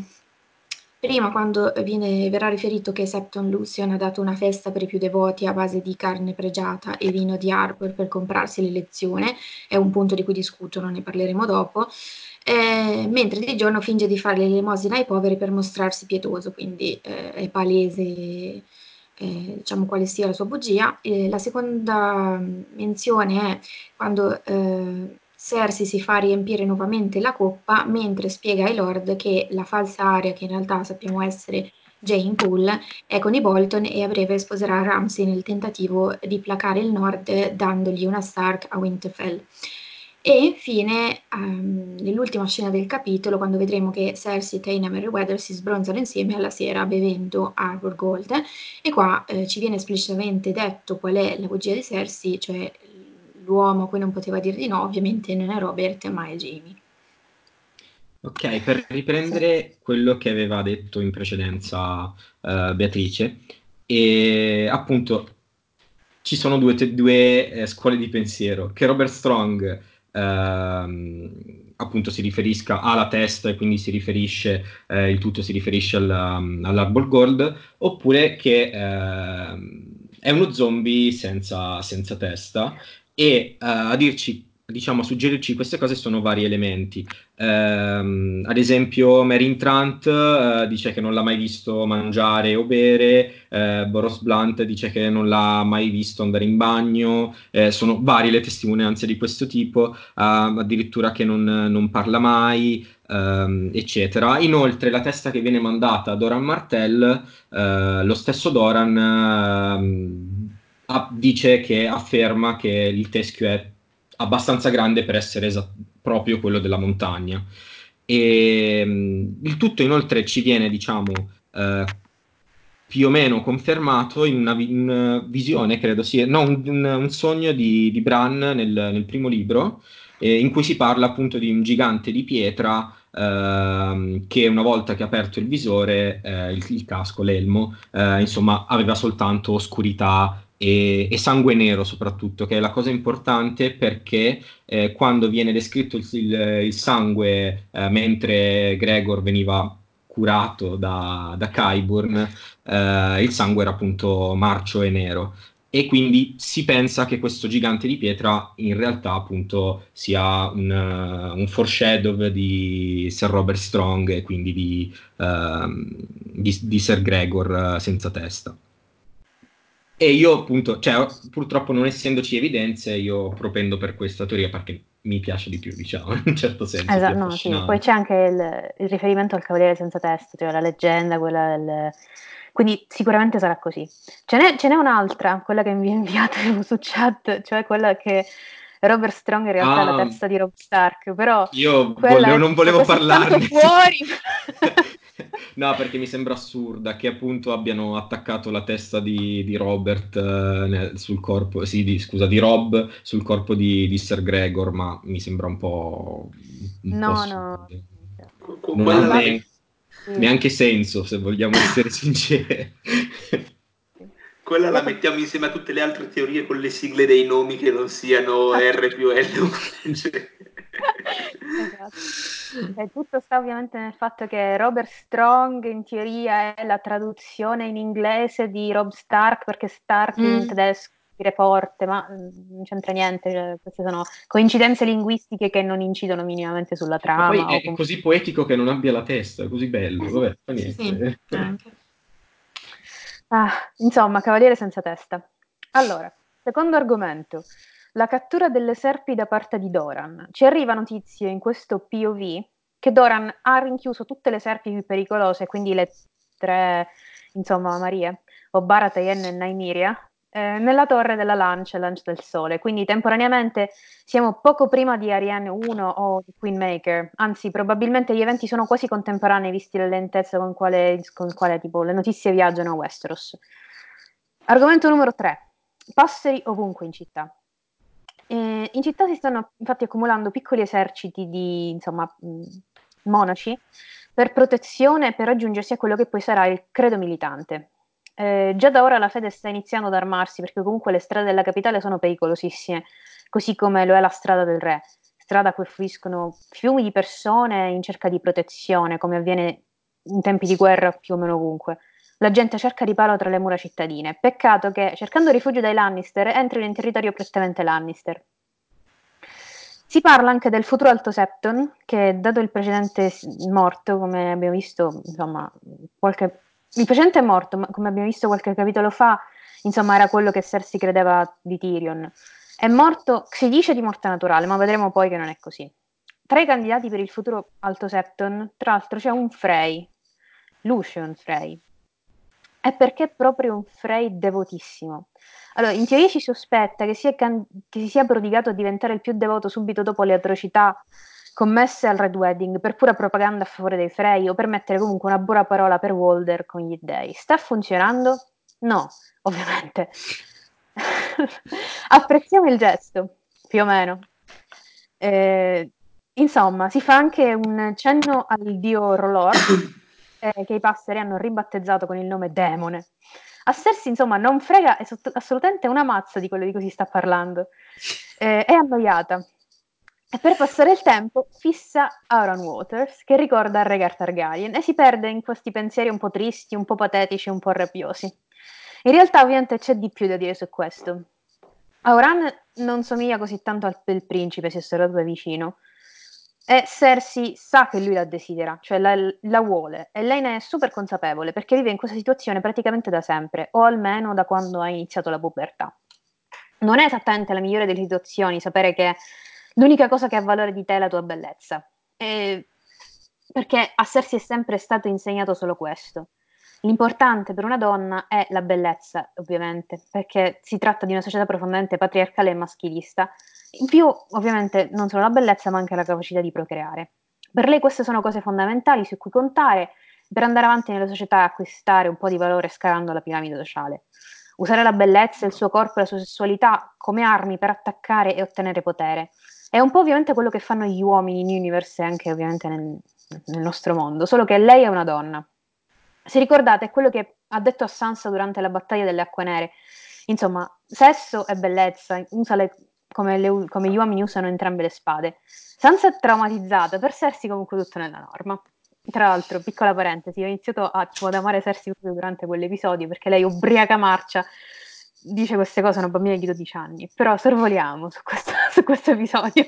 Prima, quando viene, verrà riferito che Septon Lucian ha dato una festa per i più devoti a base di carne pregiata e vino di Arbor per comprarsi l'elezione, è un punto di cui discutono, ne parleremo dopo, eh, mentre di giorno finge di fare l'elemosina ai poveri per mostrarsi pietoso, quindi eh, è palese eh, diciamo quale sia la sua bugia. la seconda menzione è quando eh, Cersei si fa riempire nuovamente la coppa mentre spiega ai Lord che la falsa aria, che in realtà sappiamo essere Jane Poole, è con i Bolton e a breve sposerà Ramsay nel tentativo di placare il Nord dandogli una Stark a Winterfell. E infine, um, nell'ultima scena del capitolo, quando vedremo che Cersei, Taina e Meriwether si sbronzano insieme alla sera bevendo Arbor Gold, e qua eh, ci viene esplicitamente detto qual è la bugia di Cersei, cioè l'uomo a cui non poteva dire di no, ovviamente non è Robert, ma è Jamie. Ok, per riprendere sì. quello che aveva detto in precedenza uh, Beatrice, e appunto ci sono due, te- due eh, scuole di pensiero, che Robert Strong ehm, appunto si riferisca alla testa e quindi si riferisce, eh, il tutto si riferisce alla, all'Arbor Gold, oppure che eh, è uno zombie senza, senza testa e uh, a dirci, diciamo, a suggerirci queste cose sono vari elementi. Um, ad esempio, Marin Trant uh, dice che non l'ha mai visto mangiare o bere, uh, Boros Blunt dice che non l'ha mai visto andare in bagno, eh, sono varie le testimonianze di questo tipo, addirittura che non, non parla mai. Um, eccetera. Inoltre, la testa che viene mandata a Doran Martell, lo stesso Doran ehm, dice che afferma che il teschio è abbastanza grande per essere esa- proprio quello della montagna. E um, il tutto inoltre ci viene, diciamo, eh, più o meno confermato in una, vi- in visione, credo sia, no, un, un, sogno di, di Bran nel, nel, primo libro, eh, in cui si parla appunto di un gigante di pietra Uh, che una volta che ha aperto il visore, uh, il, il, casco, l'elmo, uh, insomma, aveva soltanto oscurità e, e, sangue nero soprattutto, che è la cosa importante perché eh, quando viene descritto il, il, il sangue eh, mentre Gregor veniva curato da, da Kyburn, eh, il sangue era appunto marcio e nero. E quindi si pensa che questo gigante di pietra in realtà appunto sia un, uh, un foreshadow di Sir Robert Strong e quindi di, uh, di, di Sir Gregor uh, senza testa. E io appunto, cioè, purtroppo non essendoci evidenze, io propendo per questa teoria perché mi piace di più, diciamo, in un certo senso. Esatto, no, sì. Poi c'è anche il, il, riferimento al Cavaliere senza testa, cioè la leggenda, quella del... Quindi sicuramente sarà così. Ce n'è, ce n'è un'altra, quella che mi inviate su chat, cioè quella che Robert Strong in realtà ah, è la ah. testa di Rob Stark, però... Io volevo, non volevo parlarne. fuori! no, perché mi sembra assurda che appunto abbiano attaccato la testa di, di Robert eh, sul corpo, sì, di, scusa, di Rob sul corpo di, di Sir Gregor, ma mi sembra un po'... Un no, po no. Non ha neanche, neanche senso, se vogliamo essere sinceri. Quella la mettiamo insieme a tutte le altre teorie con le sigle dei nomi che non siano R più L. esatto. E tutto sta ovviamente nel fatto che Robert Strong in teoria è la traduzione in inglese di Rob Stark perché Stark mm. in tedesco dire forte, ma mm, non c'entra niente, cioè, queste sono coincidenze linguistiche che non incidono minimamente sulla trama. Ma poi è, com- così poetico che non abbia la testa, è così bello, vabbè, fa niente. Sì, anche. Ah, insomma, cavaliere senza testa. Allora, secondo argomento, la cattura delle serpi da parte di Doran. Ci arriva notizie in questo POV che Doran ha rinchiuso tutte le serpi più pericolose, quindi le tre, insomma, Marie, Obara, Tayen e Naimiria, eh, nella torre della lancia, lancia del sole. Quindi temporaneamente siamo poco prima di Ariane 1 o di Queenmaker, anzi probabilmente gli eventi sono quasi contemporanei visti la lentezza con quale, con quale tipo, le notizie viaggiano a Westeros. Argomento numero 3. Passeri ovunque in città. Eh, in città si stanno infatti accumulando piccoli eserciti di insomma, monaci per protezione e per raggiungersi a quello che poi sarà il credo militante. Eh, già da ora la fede sta iniziando ad armarsi perché comunque le strade della capitale sono pericolosissime, così come lo è la strada del re, strada a cui fluiscono fiumi di persone in cerca di protezione, come avviene in tempi di guerra più o meno ovunque. La gente cerca riparo tra le mura cittadine. Peccato che, cercando rifugio dai Lannister, entrino in territorio prettamente Lannister. Si parla anche del futuro Alto Septon, che dato il precedente morto, come abbiamo visto, insomma, qualche... il precedente è morto, ma come abbiamo visto qualche capitolo fa, insomma, era quello che Cersei credeva di Tyrion. È morto, si dice di morte naturale, ma vedremo poi che non è così. Tra i candidati per il futuro Alto Septon, tra l'altro, c'è un Frey, Lucian Frey, è perché è proprio un Frey devotissimo. Allora, in teoria ci sospetta che, sia can- che si sia prodigato a diventare il più devoto subito dopo le atrocità commesse al Red Wedding per pura propaganda a favore dei Frey o per mettere comunque una buona parola per Walder con gli dei. Sta funzionando? No, ovviamente. Apprezziamo il gesto, più o meno. Eh, insomma, si fa anche un cenno al dio Rolor eh, che i passeri hanno ribattezzato con il nome Demone. A Cersei, insomma, non frega assolutamente una mazza di quello di cui si sta parlando. Eh, è annoiata. E per passare il tempo fissa Aaron Waters, che ricorda Regar Targaryen, e si perde in questi pensieri un po' tristi, un po' patetici, un po' rabbiosi. In realtà, ovviamente, c'è di più da dire su questo. Auran non somiglia così tanto al principe, si osserva da vicino, e Cersei sa che lui la desidera, cioè la, la, vuole, e lei ne è super consapevole perché vive in questa situazione praticamente da sempre, o almeno da quando ha iniziato la pubertà. Non è esattamente la migliore delle situazioni sapere che l'unica cosa che ha valore di te è la tua bellezza, e perché a Cersei è sempre stato insegnato solo questo. L'importante per una donna è la bellezza, ovviamente, perché si tratta di una società profondamente patriarcale e maschilista, in più, ovviamente, non solo la bellezza, ma anche la capacità di procreare. Per lei queste sono cose fondamentali su cui contare per andare avanti nella società e acquistare un po' di valore scalando la piramide sociale. Usare la bellezza, il suo corpo e la sua sessualità come armi per attaccare e ottenere potere. È un po' ovviamente quello che fanno gli uomini in universe e anche ovviamente nel, nel nostro mondo, solo che lei è una donna. Se ricordate, è quello che ha detto a Sansa durante la battaglia delle acque nere. Insomma, sesso e bellezza, usa le come, le, come, gli uomini usano entrambe le spade. Sansa è traumatizzata, per Cersei comunque tutto nella norma. Tra l'altro, piccola parentesi, ho iniziato a, tipo, ad amare Cersei proprio durante quell'episodio perché lei ubriaca marcia dice queste cose a una bambina di 12 anni, però sorvoliamo su questo, su questo episodio.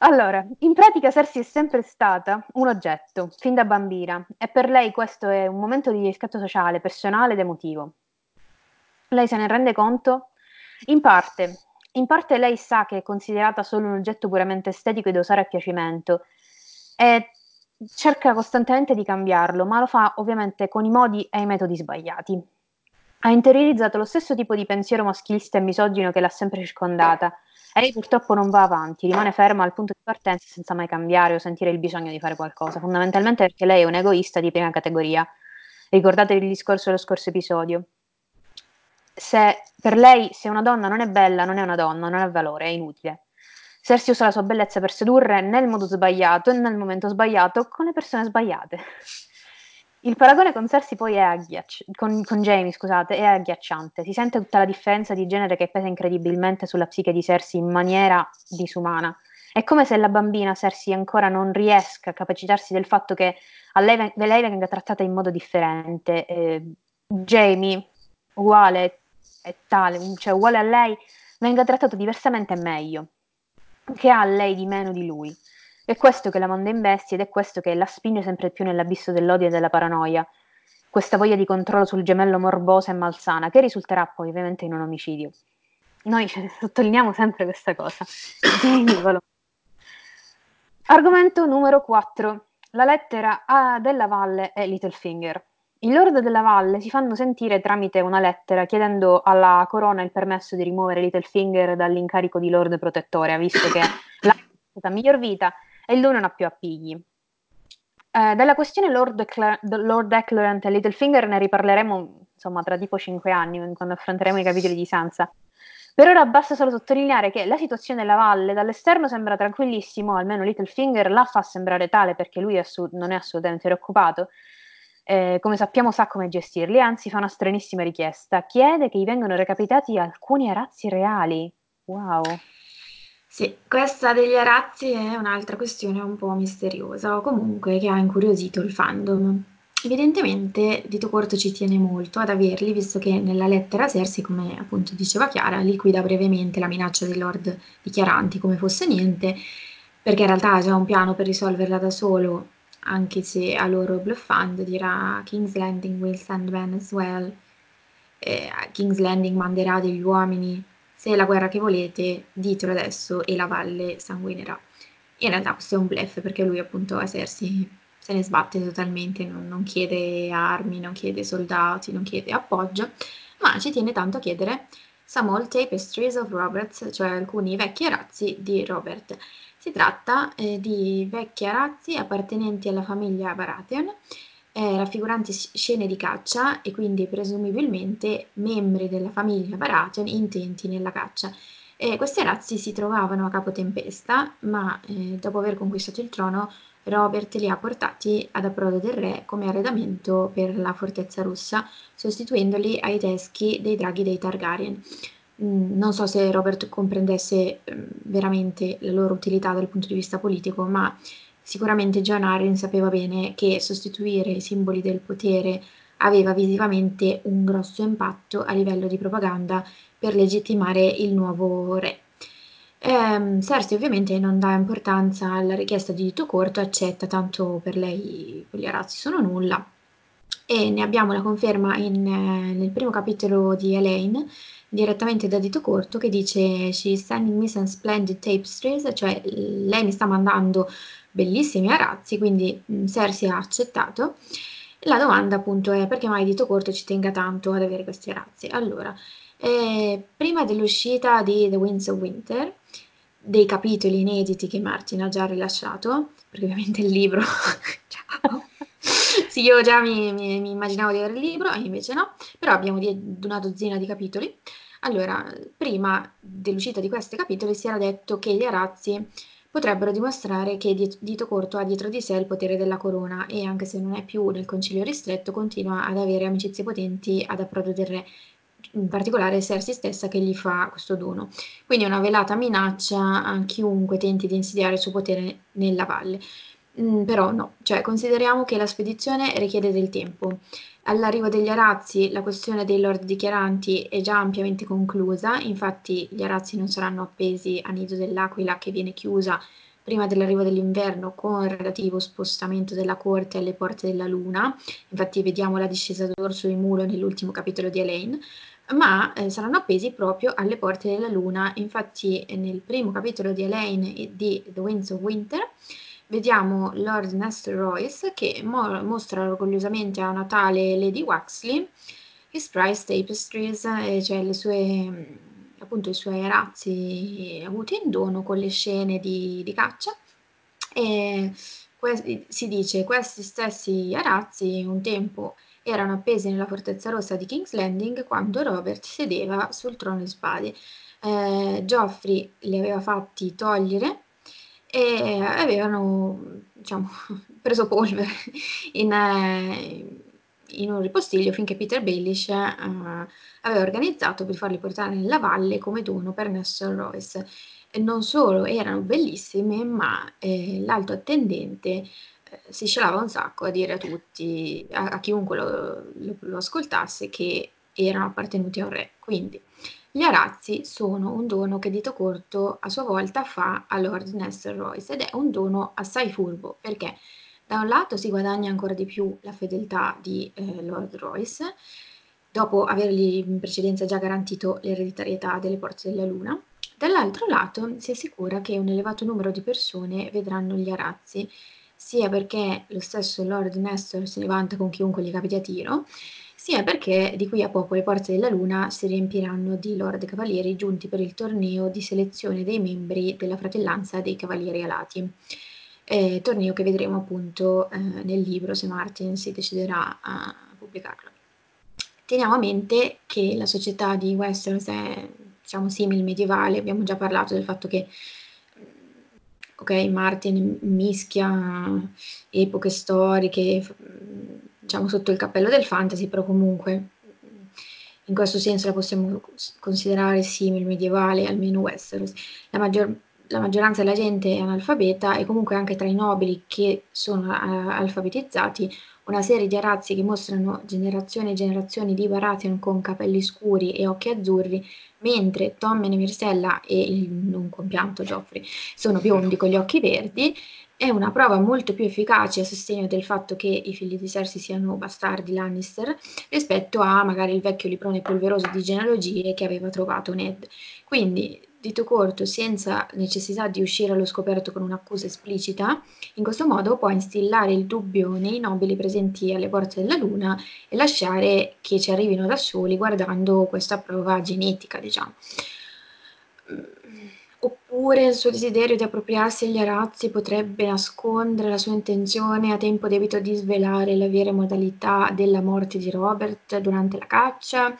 Allora, in pratica Cersei è sempre stata un oggetto, fin da bambina, e per lei questo è un momento di riscatto sociale, personale ed emotivo. Lei se ne rende conto? In parte, in parte lei sa che è considerata solo un oggetto puramente estetico e da usare a piacimento e cerca costantemente di cambiarlo, ma lo fa ovviamente con i modi e i metodi sbagliati. Ha interiorizzato lo stesso tipo di pensiero maschilista e misogino che l'ha sempre circondata e lei purtroppo non va avanti, rimane ferma al punto di partenza senza mai cambiare o sentire il bisogno di fare qualcosa, fondamentalmente perché lei è un egoista di prima categoria. Ricordate il discorso dello scorso episodio se per lei se una donna non è bella, non è una donna, non ha valore, è inutile. Cersei usa la sua bellezza per sedurre nel modo sbagliato e nel momento sbagliato con le persone sbagliate. Il paragone con Cersei poi è agghiacciante, con, con Jamie, scusate, è agghiacciante. Si sente tutta la differenza di genere che pesa incredibilmente sulla psiche di Cersei in maniera disumana. È come se la bambina Cersei ancora non riesca a capacitarsi del fatto che a lei, lei venga trattata in modo differente. Eh, Jamie, uguale, è tale, cioè uguale a lei, venga trattato diversamente e meglio, che ha lei di meno di lui. È questo che la manda in bestia ed è questo che la spinge sempre più nell'abisso dell'odio e della paranoia. Questa voglia di controllo sul gemello morbosa e malsana, che risulterà poi ovviamente in un omicidio. Noi sottolineiamo sempre questa cosa. Argomento numero 4. La lettera A della Valle e Littlefinger. I lord della Valle si fanno sentire tramite una lettera chiedendo alla corona il permesso di rimuovere Littlefinger dall'incarico di lord protettore, visto che stata miglior vita e lui non ha più appigli. Eh, della questione Lord, Ecla- Lord Ecclerant e Littlefinger ne riparleremo insomma tra tipo 5 anni quando affronteremo i capitoli di Sansa. Per ora basta solo sottolineare che la situazione della valle dall'esterno sembra tranquillissimo, almeno Littlefinger la fa sembrare tale perché lui è assu- non è assolutamente preoccupato. Eh, come sappiamo sa come gestirli, anzi fa una stranissima richiesta. Chiede che gli vengano recapitati alcuni arazzi reali. Wow. Sì, questa degli arazzi è un'altra questione un po' misteriosa, o comunque che ha incuriosito il fandom. Evidentemente Dito Corto ci tiene molto ad averli, visto che nella lettera Cersei, come appunto diceva Chiara, liquida brevemente la minaccia dei lord dichiaranti come fosse niente, perché in realtà ha già un piano per risolverla da solo, anche se a loro bluffando dirà King's Landing will send men as well. Eh, King's Landing manderà degli uomini. Se è la guerra che volete, ditelo adesso e la valle sanguinerà. In realtà questo è un bluff perché lui appunto a Cersei se ne sbatte totalmente, non, non chiede armi, non chiede soldati, non chiede appoggio, ma ci tiene tanto a chiedere some old tapestries of Roberts, cioè alcuni vecchi arazzi di Robert. Si tratta eh, di vecchi arazzi appartenenti alla famiglia Baratheon, eh, raffiguranti scene di caccia e quindi presumibilmente membri della famiglia Baratheon intenti nella caccia. Eh, questi arazzi si trovavano a Capo Tempesta, ma eh, dopo aver conquistato il trono Robert li ha portati ad approdo del re come arredamento per la fortezza russa, sostituendoli ai teschi dei draghi dei Targaryen. Mm, non so se Robert comprendesse mm, veramente la loro utilità dal punto di vista politico, ma sicuramente John Arryn sapeva bene che sostituire i simboli del potere aveva visivamente un grosso impatto a livello di propaganda per legittimare il nuovo re. Ehm, Cersei ovviamente non dà importanza alla richiesta di dito corto, accetta, tanto per lei quegli arazzi sono nulla. E ne abbiamo la conferma in, eh, nel primo capitolo di Elaine, direttamente da dito corto, che dice She's sending me some splendid tapestries, cioè lei mi sta mandando bellissimi arazzi, quindi mh, Cersei ha accettato. La domanda appunto è perché mai dito corto ci tenga tanto ad avere questi arazzi? Allora, eh, prima dell'uscita di The Winds of Winter, dei capitoli inediti che Martin ha già rilasciato, perché ovviamente il libro... Ciao! sì, io già mi, mi, mi, immaginavo di avere il libro, e invece no, però abbiamo di, una dozzina di capitoli. Allora, prima dell'uscita di questi capitoli si era detto che gli arazzi potrebbero dimostrare che Dito Corto ha dietro di sé il potere della corona e anche se non è più nel concilio ristretto continua ad avere amicizie potenti ad approdo del re in particolare Cersei stessa che gli fa questo dono. Quindi una velata minaccia a chiunque tenti di insidiare il suo potere nella valle. Mm, però no, cioè consideriamo che la spedizione richiede del tempo. All'arrivo degli arazzi la questione dei lord dichiaranti è già ampiamente conclusa, infatti gli arazzi non saranno appesi a nido dell'aquila che viene chiusa prima dell'arrivo dell'inverno con relativo spostamento della corte alle porte della luna, infatti vediamo la discesa d'orso di mulo nell'ultimo capitolo di Elaine, ma eh, saranno appesi proprio alle porte della luna. Infatti eh, nel primo capitolo di Elaine e di The Winds of Winter vediamo Lord Nestor Royce che mo- mostra orgogliosamente a Natale Lady Waxley his prize tapestries, cioè le sue, appunto, i suoi arazzi avuti in dono con le scene di, di caccia. E que- si dice questi stessi arazzi un tempo erano appesi nella fortezza rossa di King's Landing quando Robert sedeva sul trono di spade. Eh, Geoffrey li aveva fatti togliere e avevano diciamo, preso polvere in, eh, in, un ripostiglio finché Peter Baelish eh, aveva organizzato per farli portare nella valle come dono per Nestor Royce. E non solo erano bellissime, ma eh, l'alto attendente si scelava un sacco a dire a tutti, a, a chiunque lo, lo, lo, ascoltasse, che erano appartenuti a un re. Quindi gli arazzi sono un dono che Dito Corto a sua volta fa a Lord Nestor Royce ed è un dono assai furbo perché da un lato si guadagna ancora di più la fedeltà di eh, Lord Royce dopo avergli in precedenza già garantito l'ereditarietà delle Porte della Luna, dall'altro lato si assicura che un elevato numero di persone vedranno gli arazzi, sia perché lo stesso Lord Nestor si levanta con chiunque gli capiti a tiro, sia perché di qui a poco le Porte della Luna si riempiranno di Lord Cavalieri giunti per il torneo di selezione dei membri della Fratellanza dei Cavalieri Alati. Eh, torneo che vedremo appunto eh, nel libro se Martin si deciderà a pubblicarlo. Teniamo a mente che la società di Westeros è, diciamo, simile medievale, abbiamo già parlato del fatto che ok, Martin mischia epoche storiche, diciamo sotto il cappello del fantasy, però comunque in questo senso la possiamo considerare simile medievale, almeno Westeros. La, maggior, la maggioranza della gente è analfabeta e comunque anche tra i nobili che sono alfabetizzati una serie di arazzi che mostrano generazioni e generazioni di Baratheon con capelli scuri e occhi azzurri, mentre Tommen e Myrcella e il non compianto Joffrey sono biondi con gli occhi verdi, è una prova molto più efficace a sostegno del fatto che i figli di Cersei siano bastardi Lannister rispetto a magari il vecchio liprone polveroso di genealogie che aveva trovato Ned. Quindi dito corto, senza necessità di uscire allo scoperto con un'accusa esplicita, in questo modo può instillare il dubbio nei nobili presenti alle porte della Luna e lasciare che ci arrivino da soli guardando questa prova genetica, diciamo. Oppure il suo desiderio di appropriarsi degli arazzi potrebbe nascondere la sua intenzione a tempo debito di svelare le vere modalità della morte di Robert durante la caccia.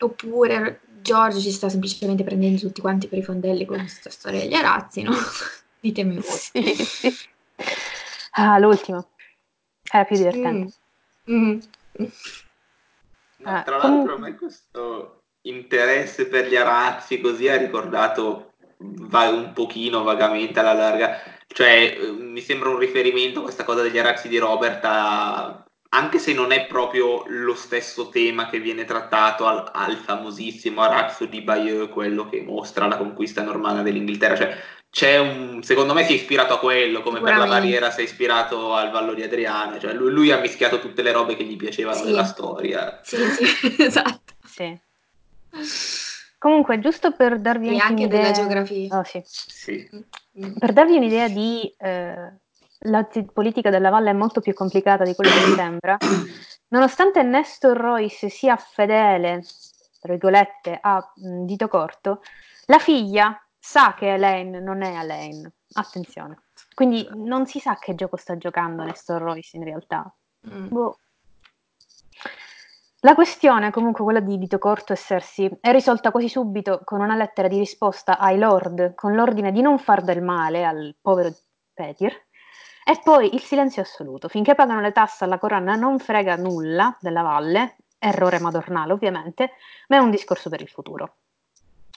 Oppure Giorgio ci sta semplicemente prendendo tutti quanti per i fondelli con questa storia degli arazzi, no? Ditemi voi. Sì, sì. Ah, l'ultimo. Era più divertente. Mm. Mm. Ma, tra ah, l'altro a me questo interesse per gli arazzi così ha ricordato va un pochino vagamente alla larga, cioè mi sembra un riferimento questa cosa degli arazzi di Robert a anche se non è proprio lo stesso tema che viene trattato al, al famosissimo Arazzo di Bayeux, quello che mostra la conquista normanda dell'Inghilterra, cioè c'è un, secondo me si è ispirato a quello, come per la barriera si è ispirato al Vallo di Adriano, cioè lui, lui, ha mischiato tutte le robe che gli piacevano sì. della storia. Sì, sì, esatto. Sì. Comunque, giusto per darvi e anche un'idea... della geografia. Oh, sì. sì. Per darvi un'idea di... Eh la politica della valle è molto più complicata di quello che mi sembra. Nonostante Nestor Royce sia fedele, tra virgolette, a mh, Dito Corto, la figlia sa che Elaine non è Elaine. Attenzione. Quindi non si sa che gioco sta giocando Nestor Royce in realtà. Mm. Boh. La questione, comunque, quella di Dito Corto e Cersei, è risolta quasi subito con una lettera di risposta ai Lord con l'ordine di non far del male al povero Petir e poi il silenzio assoluto. Finché pagano le tasse alla corona non frega nulla della valle, errore madornale ovviamente, ma è un discorso per il futuro.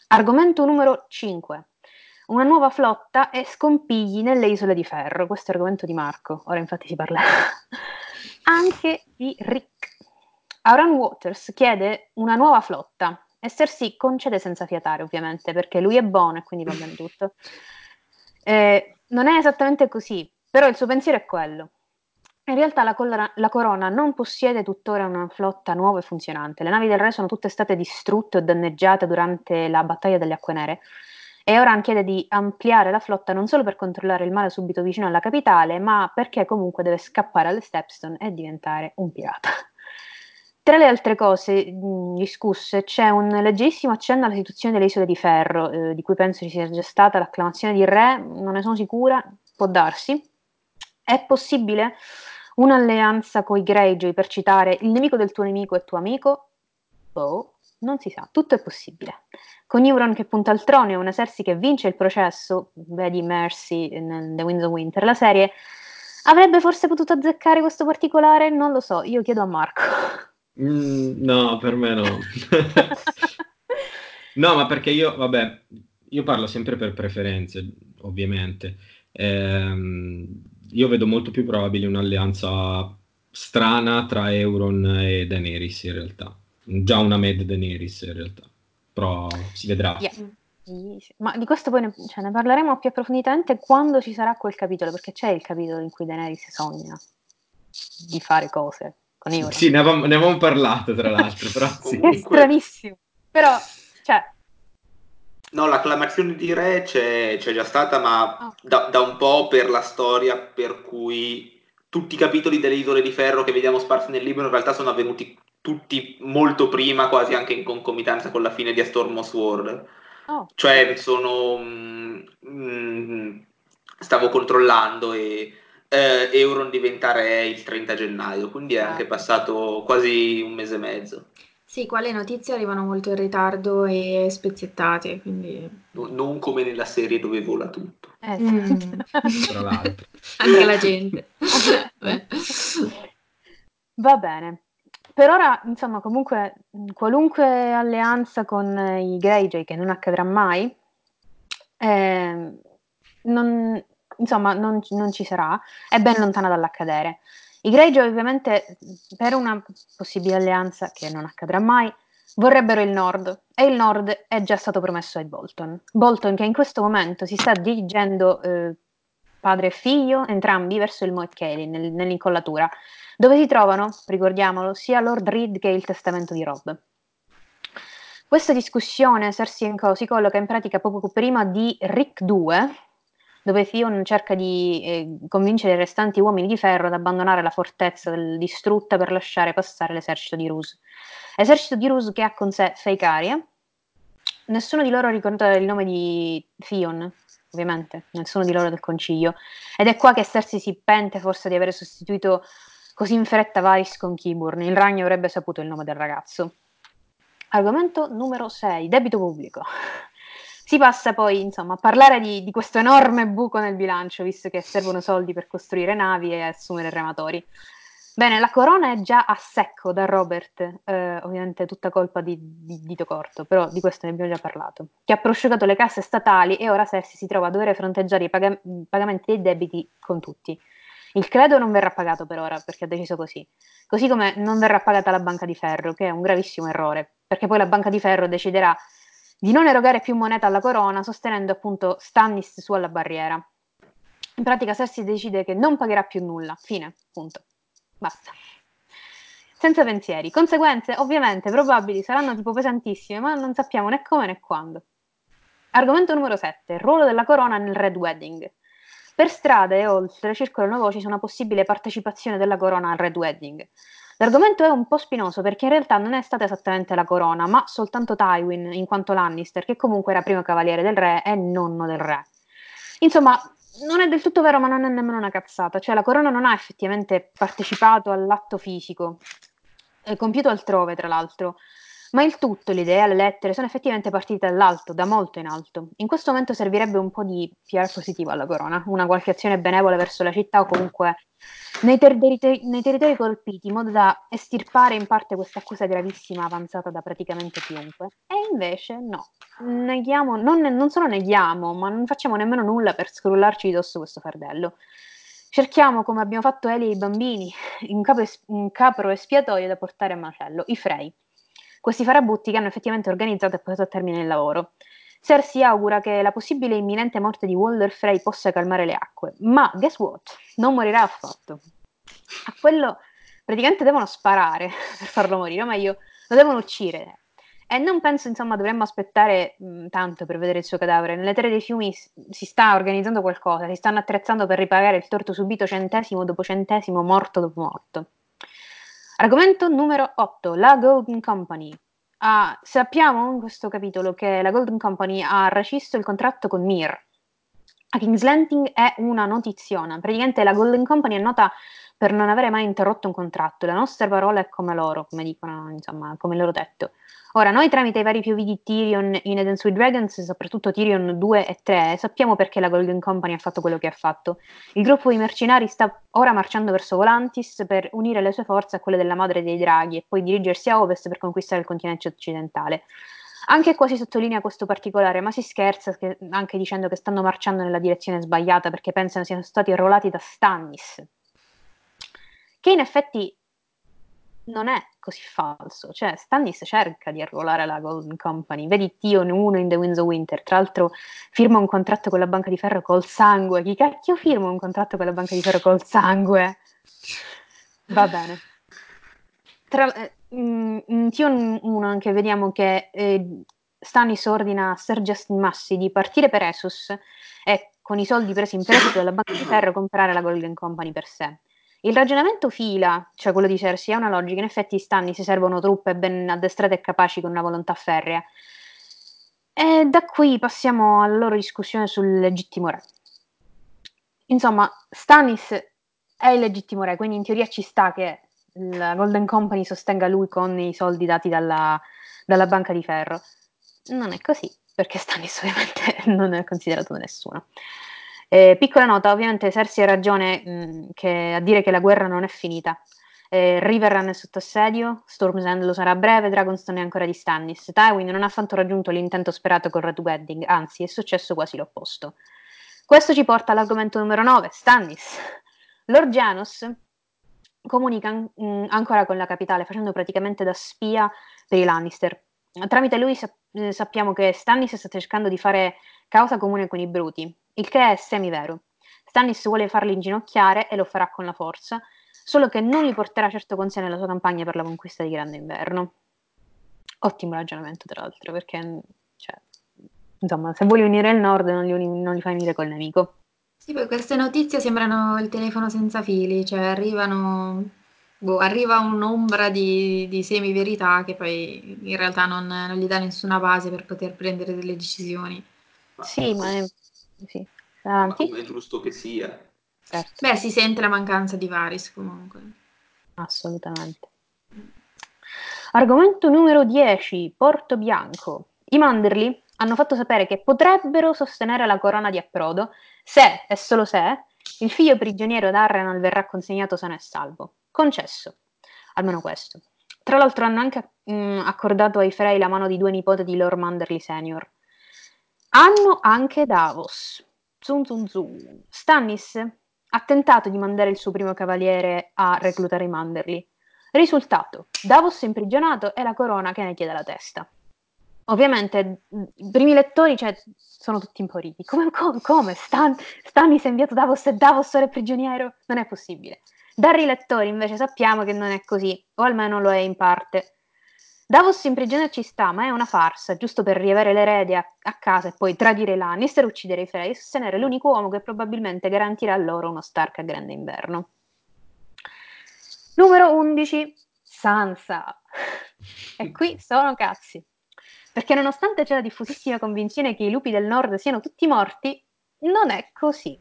Argomento numero 5. Una nuova flotta e scompigli nelle isole di ferro. Questo è argomento di Marco, ora infatti si parlerà anche di Rick. Auran Waters chiede una nuova flotta e Cersei concede senza fiatare ovviamente perché lui è buono e quindi va bene tutto. Eh, non è esattamente così, però il suo pensiero è quello. In realtà la, collera, la, corona non possiede tuttora una flotta nuova e funzionante. Le navi del re sono tutte state distrutte o danneggiate durante la battaglia delle Acque Nere e Oran chiede di ampliare la flotta non solo per controllare il mare subito vicino alla capitale, ma perché comunque deve scappare alle Stepstone e diventare un pirata. Tra le altre cose mh, discusse c'è un leggerissimo accenno alla situazione delle isole di ferro, eh, di cui penso ci sia già stata l'acclamazione di re, non ne sono sicura, può darsi è possibile un'alleanza coi Greyjoy per citare il nemico del tuo nemico è tuo amico? Boh, non si sa, tutto è possibile. Con Euron che punta al trono e una Cersei che vince il processo, vedi Mercy in The Winds of Winter, la serie avrebbe forse potuto azzeccare questo particolare? Non lo so, io chiedo a Marco. Mm, no, per me no. no, ma perché io, vabbè, io parlo sempre per preferenze, ovviamente. Ehm, io vedo molto più probabile un'alleanza strana tra Euron e Daenerys in realtà. già una Mad Daenerys in realtà, però si vedrà. Yeah. Ma di questo poi ne, cioè, ne, parleremo più approfonditamente quando ci sarà quel capitolo, perché c'è il capitolo in cui Daenerys sogna di fare cose Sì, ne avevamo, ne avevamo parlato tra l'altro, però sì. È stranissimo, però, cioè... No, l'acclamazione di Re c'è, c'è già stata, ma oh. da, da, un po' per la storia per cui tutti i capitoli delle Isole di Ferro che vediamo sparsi nel libro in realtà sono avvenuti tutti molto prima, quasi anche in concomitanza con la fine di A Storm of Sword. Oh. Cioè, sono... Mm, mm, stavo controllando e eh, Euron diventa re il 30 gennaio, quindi è anche passato quasi un mese e mezzo. Sì, qua le notizie arrivano molto in ritardo e spezzettate, quindi... No, non come nella serie dove vola tutto. Eh, mm. Tra l'altro. Anche la gente. Va bene. Per ora, insomma, comunque, qualunque alleanza con i Greyjoy, che non accadrà mai, eh, non, insomma, non, non, ci sarà, è ben lontana dall'accadere. I Greyjoy, ovviamente, per una possibile alleanza, che non accadrà mai, vorrebbero il nord, e il nord è già stato promesso ai Bolton. Bolton che in questo momento si sta dirigendo, eh, padre e figlio, entrambi, verso il Moat Cailin, nel, nell'incollatura, dove si trovano, ricordiamolo, sia Lord Reed che il testamento di Rob. Questa discussione Cersei Co si colloca in pratica poco prima di Rick 2, dove Theon cerca di eh, convincere i restanti uomini di ferro ad abbandonare la fortezza del, distrutta per lasciare passare l'esercito di Rus. Esercito di Rus che ha con sé Feikaria. Nessuno di loro ricorda il nome di Theon, ovviamente, nessuno di loro del concilio. Ed è qua che Cersei si pente forse di aver sostituito Così in fretta Vice con Kiburn, il ragno avrebbe saputo il nome del ragazzo. Argomento numero 6, debito pubblico. Si passa poi insomma, a parlare di, di, questo enorme buco nel bilancio, visto che servono soldi per costruire navi e assumere rematori. Bene, la corona è già a secco da Robert, eh, ovviamente tutta colpa di, di Dito Corto, però di questo ne abbiamo già parlato, che ha prosciugato le casse statali e ora Cersei si trova a dover fronteggiare i pag- pagamenti dei debiti con tutti. Il credo non verrà pagato per ora perché ha deciso così. Così come non verrà pagata la banca di ferro, che è un gravissimo errore, perché poi la banca di ferro deciderà di non erogare più moneta alla corona, sostenendo appunto Stannis su alla barriera. In pratica Cersei decide che non pagherà più nulla. Fine, punto. Basta. Senza pensieri. Conseguenze, ovviamente, probabili, saranno tipo pesantissime, ma non sappiamo né come né quando. Argomento numero 7. Ruolo della corona nel Red Wedding. Per strada e oltre circolano voci su una possibile partecipazione della corona al Red Wedding. L'argomento è un po' spinoso perché in realtà non è stata esattamente la corona, ma soltanto Tywin, in quanto Lannister, che comunque era primo cavaliere del re e nonno del re. Insomma, non è del tutto vero, ma non è nemmeno una cazzata. Cioè, la corona non ha effettivamente partecipato all'atto fisico, compiuto altrove, tra l'altro. Ma il tutto, l'idea, le lettere sono effettivamente partite dall'alto, da molto in alto. In questo momento servirebbe un po' di PR positivo alla corona, una qualche azione benevola verso la città o comunque nei, ter- nei territori colpiti, in modo da estirpare in parte questa accusa gravissima avanzata da praticamente chiunque. E invece no, neghiamo, non, non solo neghiamo, ma non facciamo nemmeno nulla per scrollarci di dosso questo fardello. Cerchiamo, come abbiamo fatto Eli e i bambini, un, capo es- un capro espiatorio da portare a macello, i Frey questi farabutti che hanno effettivamente organizzato e portato a termine il lavoro. Cersei augura che la possibile imminente morte di Walder Frey possa calmare le acque, ma guess what? Non morirà affatto. A quello praticamente devono sparare per farlo morire, o meglio, lo devono uccidere. E non penso, insomma, dovremmo aspettare mh, tanto per vedere il suo cadavere. Nelle terre dei fiumi si sta organizzando qualcosa, si stanno attrezzando per ripagare il torto subito centesimo dopo centesimo, morto dopo morto. Argomento numero 8, la Golden Company. Ah, sappiamo in questo capitolo che la Golden Company ha rescisso il contratto con Mir. A King's Landing è una notiziona. Praticamente la Golden Company è nota per non avere mai interrotto un contratto. La nostra parola è come loro, come dicono, insomma, come loro detto. Ora, noi tramite i vari POV di Tyrion in Eden Sweet Dragons, soprattutto Tyrion 2 e 3, sappiamo perché la Golden Company ha fatto quello che ha fatto. Il gruppo di mercenari sta ora marciando verso Volantis per unire le sue forze a quelle della Madre dei Draghi e poi dirigersi a ovest per conquistare il continente occidentale. Anche qua si sottolinea questo particolare, ma si scherza che, anche dicendo che stanno marciando nella direzione sbagliata perché pensano siano stati arruolati da Stannis. Che in effetti non è così falso. Cioè, Stannis cerca di arruolare la Golden Company. Vedi Tion 1 in The Winds of Winter. Tra l'altro, firma un contratto con la Banca di Ferro col sangue. Chi cacchio firma un contratto con la Banca di Ferro col sangue? Va bene. Tra, eh, in Tion 1 anche vediamo che eh, Stannis ordina a Sir Justin Massi di partire per Essos e con i soldi presi in prestito dalla Banca di Ferro comprare la Golden Company per sé. Il ragionamento fila, cioè quello di Cersei, ha una logica. In effetti, Stanni si servono truppe ben addestrate e capaci con una volontà ferrea. E da qui passiamo alla loro discussione sul legittimo re. Insomma, Stannis è il legittimo re, quindi in teoria ci sta che la Golden Company sostenga lui con i soldi dati dalla, dalla Banca di Ferro. Non è così, perché Stannis ovviamente non è considerato da nessuno. Eh, piccola nota, ovviamente Cersei ha ragione mh, mm, che, a dire che la guerra non è finita. Eh, Riverrun è sotto assedio, Storm's End lo sarà a breve, Dragonstone è ancora di Stannis. Tywin non ha affatto raggiunto l'intento sperato con Red Wedding, anzi è successo quasi l'opposto. Questo ci porta all'argomento numero 9, Stannis. Lord Janos comunica mh, mm, ancora con la capitale, facendo praticamente da spia per i Lannister. Tramite lui sap- eh, sappiamo che Stannis sta cercando di fare causa comune con i Bruti, il che è semivero. Stannis vuole farli inginocchiare e lo farà con la forza, solo che non li porterà certo con sé nella sua campagna per la conquista di Grande Inverno. Ottimo ragionamento, tra l'altro, perché cioè, insomma, se vuoi unire il nord non li, non li fai unire col nemico. Sì, poi queste notizie sembrano il telefono senza fili, cioè arrivano, boh, arriva un'ombra di, di semi-verità che poi in realtà non, non, gli dà nessuna base per poter prendere delle decisioni. Sì, ma è, sì. Ma come è giusto che sia. Certo. Beh, si sente la mancanza di Varis comunque. Assolutamente. Argomento numero 10, Porto Bianco. I Manderly hanno fatto sapere che potrebbero sostenere la corona di approdo se, e solo se, il figlio prigioniero d'Arrenal verrà consegnato sano e salvo. Concesso. Almeno questo. Tra l'altro hanno anche mh, mm, accordato ai Frey la mano di due nipoti di Lord Manderly Senior. Hanno anche Davos. Zum zum zum. Stannis ha tentato di mandare il suo primo cavaliere a reclutare i Manderly. Risultato: Davos è imprigionato e la corona che ne chiede la testa. Ovviamente i primi lettori cioè, sono tutti impauriti. Come, come, come? Stan, Stannis ha inviato Davos e Davos ora è prigioniero? Non è possibile. Dai lettori invece sappiamo che non è così, o almeno lo è in parte. Davos in prigione ci sta, ma è una farsa, giusto per riavere l'erede a, a casa e poi tradire Lannister, uccidere i Frey e sostenere l'unico uomo che probabilmente garantirà loro uno Stark a grande inverno. Numero 11, Sansa. E qui sono cazzi. Perché nonostante c'è la diffusissima convinzione che i lupi del nord siano tutti morti, non è così.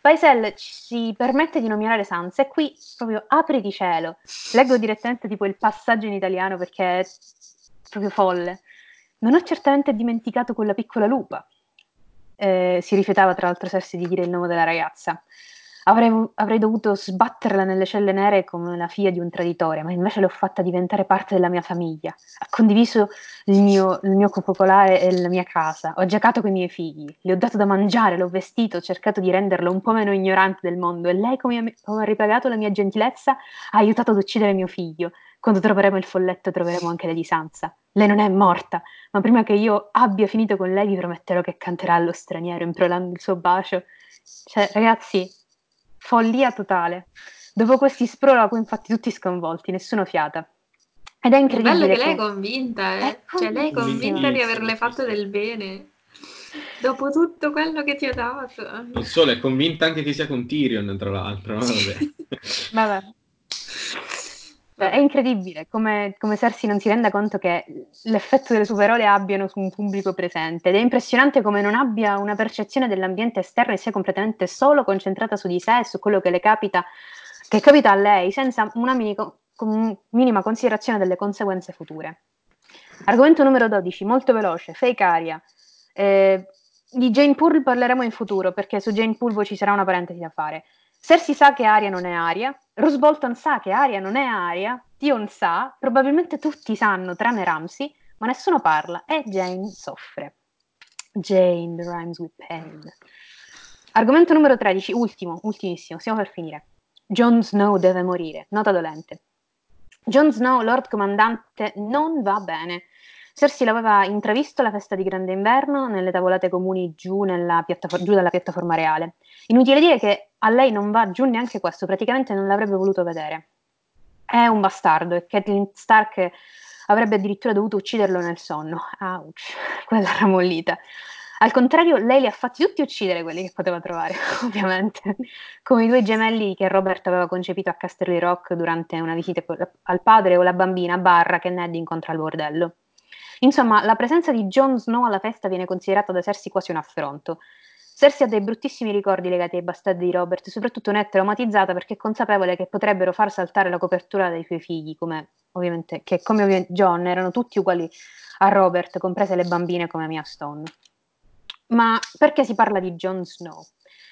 Paisel ci permette di nominare Sansa e qui proprio apri di cielo. Leggo direttamente tipo il passaggio in italiano perché è proprio folle. Non ho certamente dimenticato quella piccola lupa. Eh, si rifiutava tra l'altro Cersei di dire il nome della ragazza. Avrei, avrei, dovuto sbatterla nelle celle nere come la figlia di un traditore, ma invece l'ho fatta diventare parte della mia famiglia. Ha condiviso il mio, il mio popolare e la mia casa. Ho giocato con i miei figli, le ho dato da mangiare, l'ho vestito, ho cercato di renderlo un po' meno ignorante del mondo e lei, come, come ha ripagato la mia gentilezza, ha aiutato ad uccidere mio figlio. Quando troveremo il folletto troveremo anche Lady Sansa. Lei non è morta, ma prima che io abbia finito con lei vi prometterò che canterà allo straniero implorando il suo bacio. Cioè, ragazzi, Follia totale. Dopo questi sproloqui, infatti, tutti sconvolti, nessuno fiata. Ed è incredibile. È bello che lei è convinta, eh? È cioè, lei è convinta di averle fatto del bene. Dopo tutto quello che ti ha dato. Non solo, è convinta anche che sia con Tyrion, tra l'altro. No? Vabbè. Vabbè. Cioè, è incredibile come, come Cersei non si renda conto che l'effetto delle sue parole abbiano su un pubblico presente ed è impressionante come non abbia una percezione dell'ambiente esterno e sia completamente solo concentrata su di sé e su quello che le capita, che capita a lei, senza una minico, minima considerazione delle conseguenze future. Argomento numero 12, molto veloce, fake aria. Eh, di Jane Poole parleremo in futuro perché su Jane Poole ci sarà una parentesi da fare. Cersei sa che aria non è aria, Roose Bolton sa che aria non è aria, Tion sa, probabilmente tutti sanno tranne Ramsey, ma nessuno parla e Jane soffre. Jane, the rhymes with pain. Argomento numero 13, ultimo, ultimissimo, stiamo per finire. Jon Snow deve morire, nota dolente. Jon Snow, Lord Comandante, non va bene. Cersei l'aveva intravisto alla festa di Grande Inverno nelle tavolate comuni giù, piattafor- giù dalla piattaforma reale. Inutile dire che a lei non va giù neanche questo, praticamente non l'avrebbe voluto vedere. È un bastardo e Catelyn Stark avrebbe addirittura dovuto ucciderlo nel sonno. Ouch, quella ramollita. Al contrario, lei li ha fatti tutti uccidere quelli che poteva trovare, ovviamente, come i due gemelli che Robert aveva concepito a Casterly Rock durante una visita al padre o la bambina Barra che Ned incontra al bordello. Insomma, la presenza di Jon Snow alla festa viene considerata da Cersei quasi un affronto. Cersei ha dei bruttissimi ricordi legati ai bastardi di Robert, soprattutto ne è traumatizzata perché è consapevole che potrebbero far saltare la copertura dei suoi figli, come ovviamente, che come ovviamente John erano tutti uguali a Robert, comprese le bambine come Mia Stone. Ma perché si parla di Jon Snow?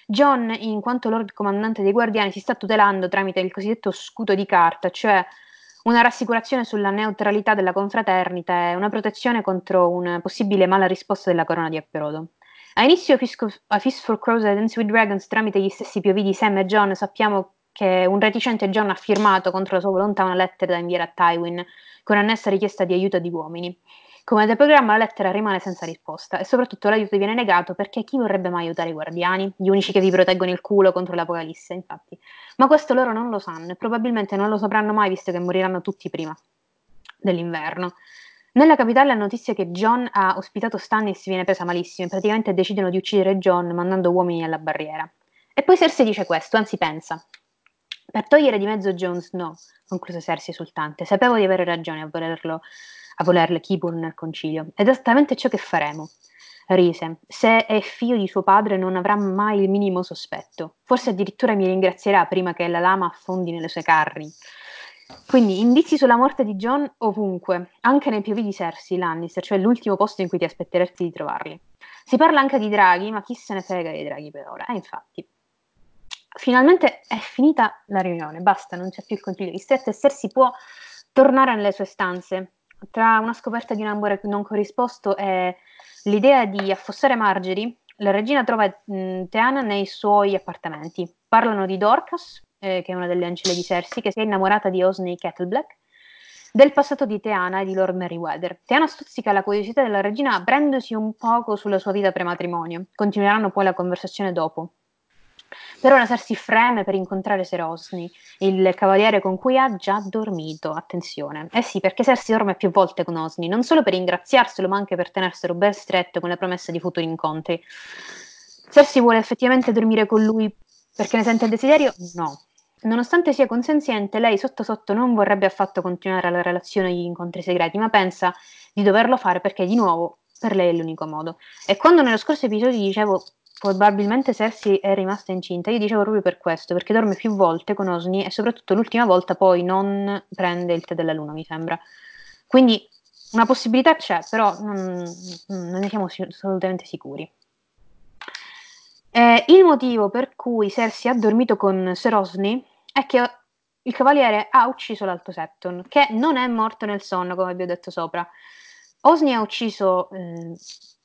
John, in quanto Lord Comandante dei Guardiani, si sta tutelando tramite il cosiddetto scudo di carta, cioè una rassicurazione sulla neutralità della confraternita e una protezione contro una possibile mala risposta della corona di Apperodo. A inizio a Fist for Crows e Dance with Dragons, tramite gli stessi POV di Sam e John, sappiamo che un reticente John ha firmato contro la sua volontà una lettera da inviare a Tywin con annessa richiesta di aiuto di uomini. Come da programma la lettera rimane senza risposta e soprattutto l'aiuto viene negato perché chi vorrebbe mai aiutare i guardiani, gli unici che vi proteggono il culo contro l'apocalisse, infatti. Ma questo loro non lo sanno e probabilmente non lo sapranno mai visto che moriranno tutti prima dell'inverno. Nella capitale la notizia che John ha ospitato Stannis viene presa malissimo e praticamente decidono di uccidere John mandando uomini alla barriera. E poi Cersei dice questo, anzi pensa. Per togliere di mezzo Jon Snow, concluse Cersei esultante, sapevo di avere ragione a volerlo a volerle Kibur nel concilio. Ed è esattamente ciò che faremo. Rise. Se è figlio di suo padre non avrà mai il minimo sospetto. Forse addirittura mi ringrazierà prima che la lama affondi nelle sue carni. Quindi indizi sulla morte di John ovunque, anche nei POV di Cersei Lannister, cioè l'ultimo posto in cui ti aspetteresti di trovarli. Si parla anche di draghi, ma chi se ne frega dei draghi per ora? Eh, infatti. Finalmente è finita la riunione, basta, non c'è più il consiglio di stretto e Cersei può tornare nelle sue stanze, tra una scoperta di un amore non corrisposto e l'idea di affossare Margery, la regina trova Teana nei suoi appartamenti. Parlano di Dorcas, eh, che è una delle ancelle di Cersei, che si è innamorata di Osney Kettleblack, del passato di Teana e di Lord Meriwether. Teana stuzzica la curiosità della regina prendosi un poco sulla sua vita pre-matrimonio. Continueranno poi la conversazione dopo. Per ora Cersei freme per incontrare Serosni, il cavaliere con cui ha già dormito. Attenzione. Eh sì, perché Cersei dorme più volte con Osni, non solo per ringraziarselo, ma anche per tenerselo ben stretto con le promesse di futuri incontri. Cersei vuole effettivamente dormire con lui perché ne sente il desiderio? No. Nonostante sia consenziente, lei sotto sotto non vorrebbe affatto continuare la relazione di incontri segreti, ma pensa di doverlo fare perché di nuovo per lei è l'unico modo. E quando nello scorso episodio dicevo Probabilmente Cersei è rimasta incinta. Io dicevo proprio per questo, perché dorme più volte con Osni e soprattutto l'ultima volta poi non prende il tè della luna, mi sembra. Quindi una possibilità c'è, però non, non ne siamo assolutamente sicuri. Eh, il motivo per cui Cersei ha dormito con Ser Osni è che il cavaliere ha ucciso l'Alto Septon, che non è morto nel sonno, come vi ho detto sopra. Osni ha ucciso eh,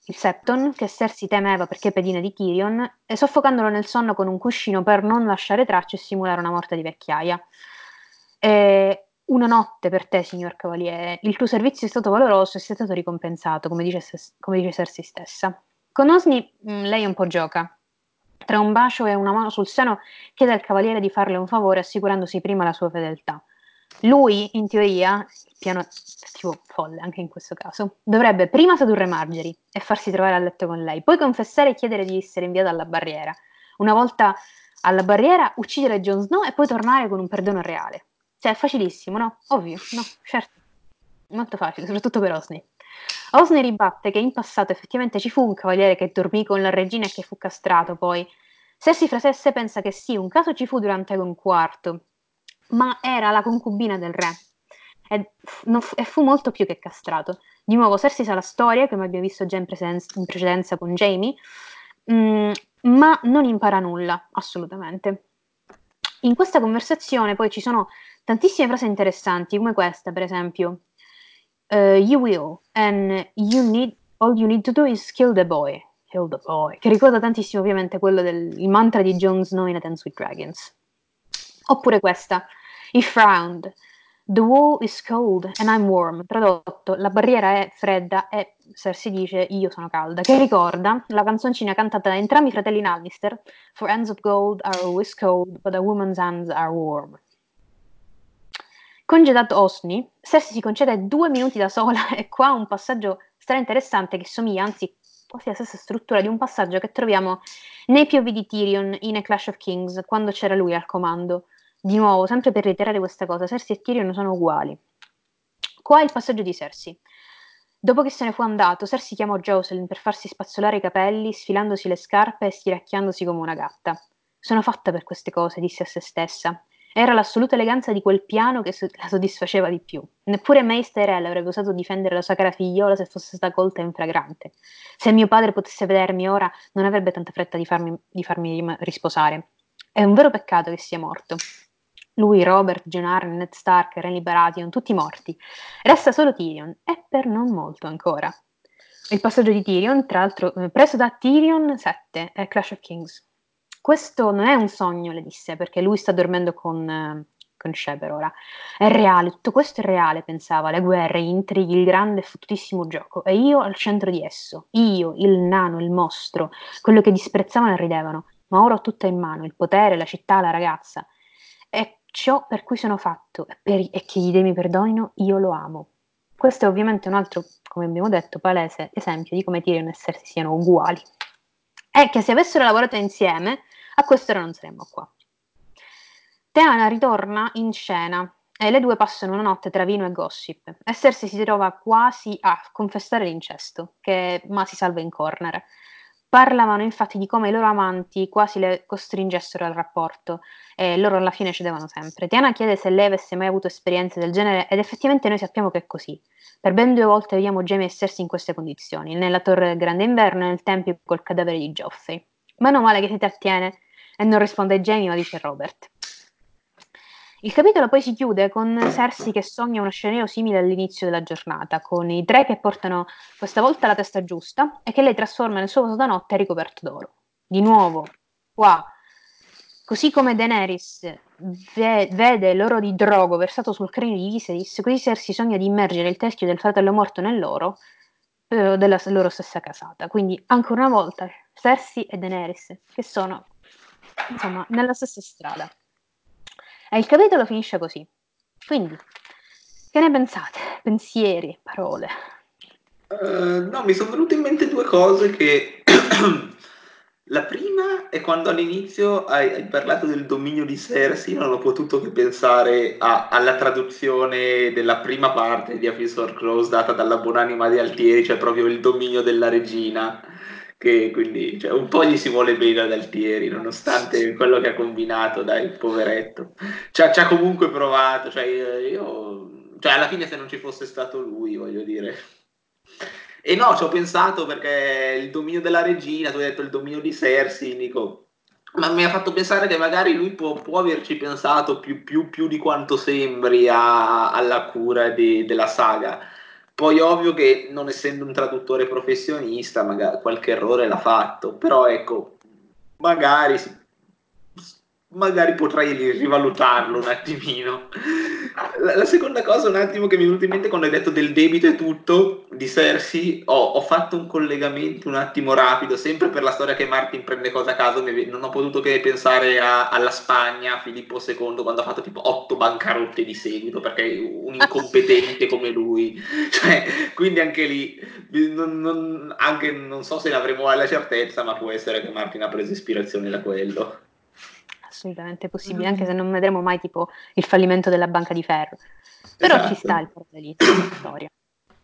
il Septon, che Cersei temeva perché pedina di Tyrion, e soffocandolo nel sonno con un cuscino per non lasciare tracce e simulare una morte di vecchiaia. E una notte per te, signor Cavaliere. Il tuo servizio è stato valoroso e sei stato ricompensato, come dice, come dice Cersei stessa. Con Osni mm, lei un po' gioca. Tra un bacio e una mano sul seno chiede al Cavaliere di farle un favore assicurandosi prima la sua fedeltà. Lui, in teoria, piano tipo folle anche in questo caso, dovrebbe prima sedurre Margery e farsi trovare a letto con lei, poi confessare e chiedere di essere inviato alla barriera. Una volta alla barriera, uccidere Jon Snow e poi tornare con un perdono reale. Cioè, è facilissimo, no? Ovvio, no, certo. Molto facile, soprattutto per Osney. Osney ribatte che in passato effettivamente ci fu un cavaliere che dormì con la regina e che fu castrato poi. Sersi Frasesse pensa che sì, un caso ci fu durante un quarto, ma era la concubina del re e, e fu molto più che castrato. Di nuovo, Cersei sa la storia, come abbiamo visto già in, presen- in precedenza con Jamie, mh, mm, ma non impara nulla, assolutamente. In questa conversazione poi ci sono tantissime frasi interessanti, come questa, per esempio. Uh, you will, and you need, all you need to do is kill the boy. Kill the boy. Che ricorda tantissimo ovviamente quello del mantra di Jon Snow in A Dance with Dragons. Oppure questa, he frowned. The wall is cold and I'm warm. Tradotto, la barriera è fredda e Cersei dice io sono calda, che ricorda la canzoncina cantata da entrambi i fratelli Lannister For hands of gold are always cold, but a woman's hands are warm. Congedato Osni, Cersei si concede due minuti da sola e qua un passaggio stra interessante che somiglia anzi quasi alla stessa struttura di un passaggio che troviamo nei POV di Tyrion in A Clash of Kings, quando c'era lui al comando. Di nuovo, sempre per reiterare questa cosa, Cersei e Tyrion sono uguali. Qua è il passaggio di Cersei. Dopo che se ne fu andato, Cersei chiamò Jocelyn per farsi spazzolare i capelli, sfilandosi le scarpe e stiracchiandosi come una gatta. Sono fatta per queste cose, disse a se stessa. Era l'assoluta eleganza di quel piano che la soddisfaceva di più. Neppure Meister L avrebbe osato difendere la sua cara figliola se fosse stata colta in fragrante. Se mio padre potesse vedermi ora, non avrebbe tanta fretta di farmi, di farmi risposare. È un vero peccato che sia morto. Lui, Robert, Arryn, Ned Stark, Renly Baratheon, tutti morti. Resta solo Tyrion, e per non molto ancora. Il passaggio di Tyrion, tra l'altro, eh, preso da Tyrion 7, è Clash of Kings. Questo non è un sogno, le disse, perché lui sta dormendo con, eh, con Sheber ora. È reale, tutto questo è reale, pensava, le guerre, gli intrighi, il grande e fottutissimo gioco. E io al centro di esso. Io, il nano, il mostro, quello che disprezzavano e ridevano. Ma ora ho tutto in mano, il potere, la città, la ragazza. Ciò per cui sono fatto e, per, e che gli dei mi perdonino, io lo amo. Questo è ovviamente un altro, come abbiamo detto, palese esempio di come Tyrion e Cersei siano uguali. E che se avessero lavorato insieme, a quest'ora non saremmo qua. Teana ritorna in scena e le due passano una notte tra vino e gossip. E Cersei si trova quasi a confessare l'incesto, che ma si salva in corner. Parlavano infatti di come i loro amanti quasi le costringessero al rapporto e loro alla fine cedevano sempre. Tiana chiede se lei avesse mai avuto esperienze del genere ed effettivamente noi sappiamo che è così. Per ben due volte vediamo Jamie e Cersei in queste condizioni, nella torre del grande inverno e nel tempio col cadavere di Joffrey. Meno male che si trattiene e non risponde Jamie ma dice Robert. Il capitolo poi si chiude con Cersei che sogna uno scenario simile all'inizio della giornata, con i tre che portano questa volta la testa giusta e che lei trasforma nel suo vaso da notte ricoperto d'oro. Di nuovo, qua, così come Daenerys ve- vede l'oro di Drogo versato sul cranio di Viserys, così Cersei sogna di immergere il teschio del fratello morto nell'oro eh, della loro stessa casata. Quindi, ancora una volta, Cersei e Daenerys, che sono, insomma, nella stessa strada. E il capitolo finisce così. Quindi, che ne pensate? Pensieri, parole? Uh, no, mi sono venute in mente due cose che... La prima è quando all'inizio hai, hai, parlato del dominio di Cersei, non ho potuto che pensare a, alla traduzione della prima parte di A for Crows data dalla buonanima di Altieri, cioè proprio il dominio della regina che quindi cioè, un po' gli si vuole bene ad Altieri, nonostante quello che ha combinato, dai, poveretto. Ci ha comunque provato, cioè io, cioè alla fine se non ci fosse stato lui, voglio dire. E no, ci ho pensato perché il dominio della regina, tu hai detto il dominio di Cersei, dico, ma mi ha fatto pensare che magari lui può, può averci pensato più, più, più, di quanto sembri a, alla cura di, della saga poi ovvio che non essendo un traduttore professionista, magari qualche errore l'ha fatto, però ecco, magari magari potrei rivalutarlo un attimino. La, la, seconda cosa, un attimo, che mi è venuta in mente quando hai detto del debito e tutto di Cersei, ho, ho, fatto un collegamento un attimo rapido, sempre per la storia che Martin prende cosa a caso, non ho potuto che pensare a, alla Spagna, Filippo II, quando ha fatto tipo otto bancarotte di seguito, perché un incompetente come lui, cioè, quindi anche lì, non, non, anche, non so se ne avremo la certezza, ma può essere che Martin ha preso ispirazione da quello assolutamente possibile, anche se non vedremo mai tipo il fallimento della banca di ferro. Però esatto. ci sta il parallelismo della storia.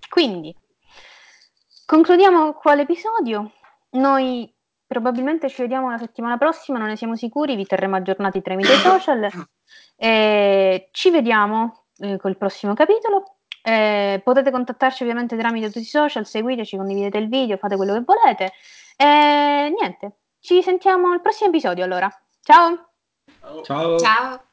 Quindi, concludiamo qua l'episodio. Noi probabilmente ci vediamo la settimana prossima, non ne siamo sicuri, vi terremo aggiornati tramite i social. E ci vediamo eh, col prossimo capitolo. Eh, potete contattarci ovviamente tramite tutti i social, seguiteci, condividete il video, fate quello che volete. E niente, ci sentiamo al prossimo episodio allora. Ciao! Ciao. Ciao.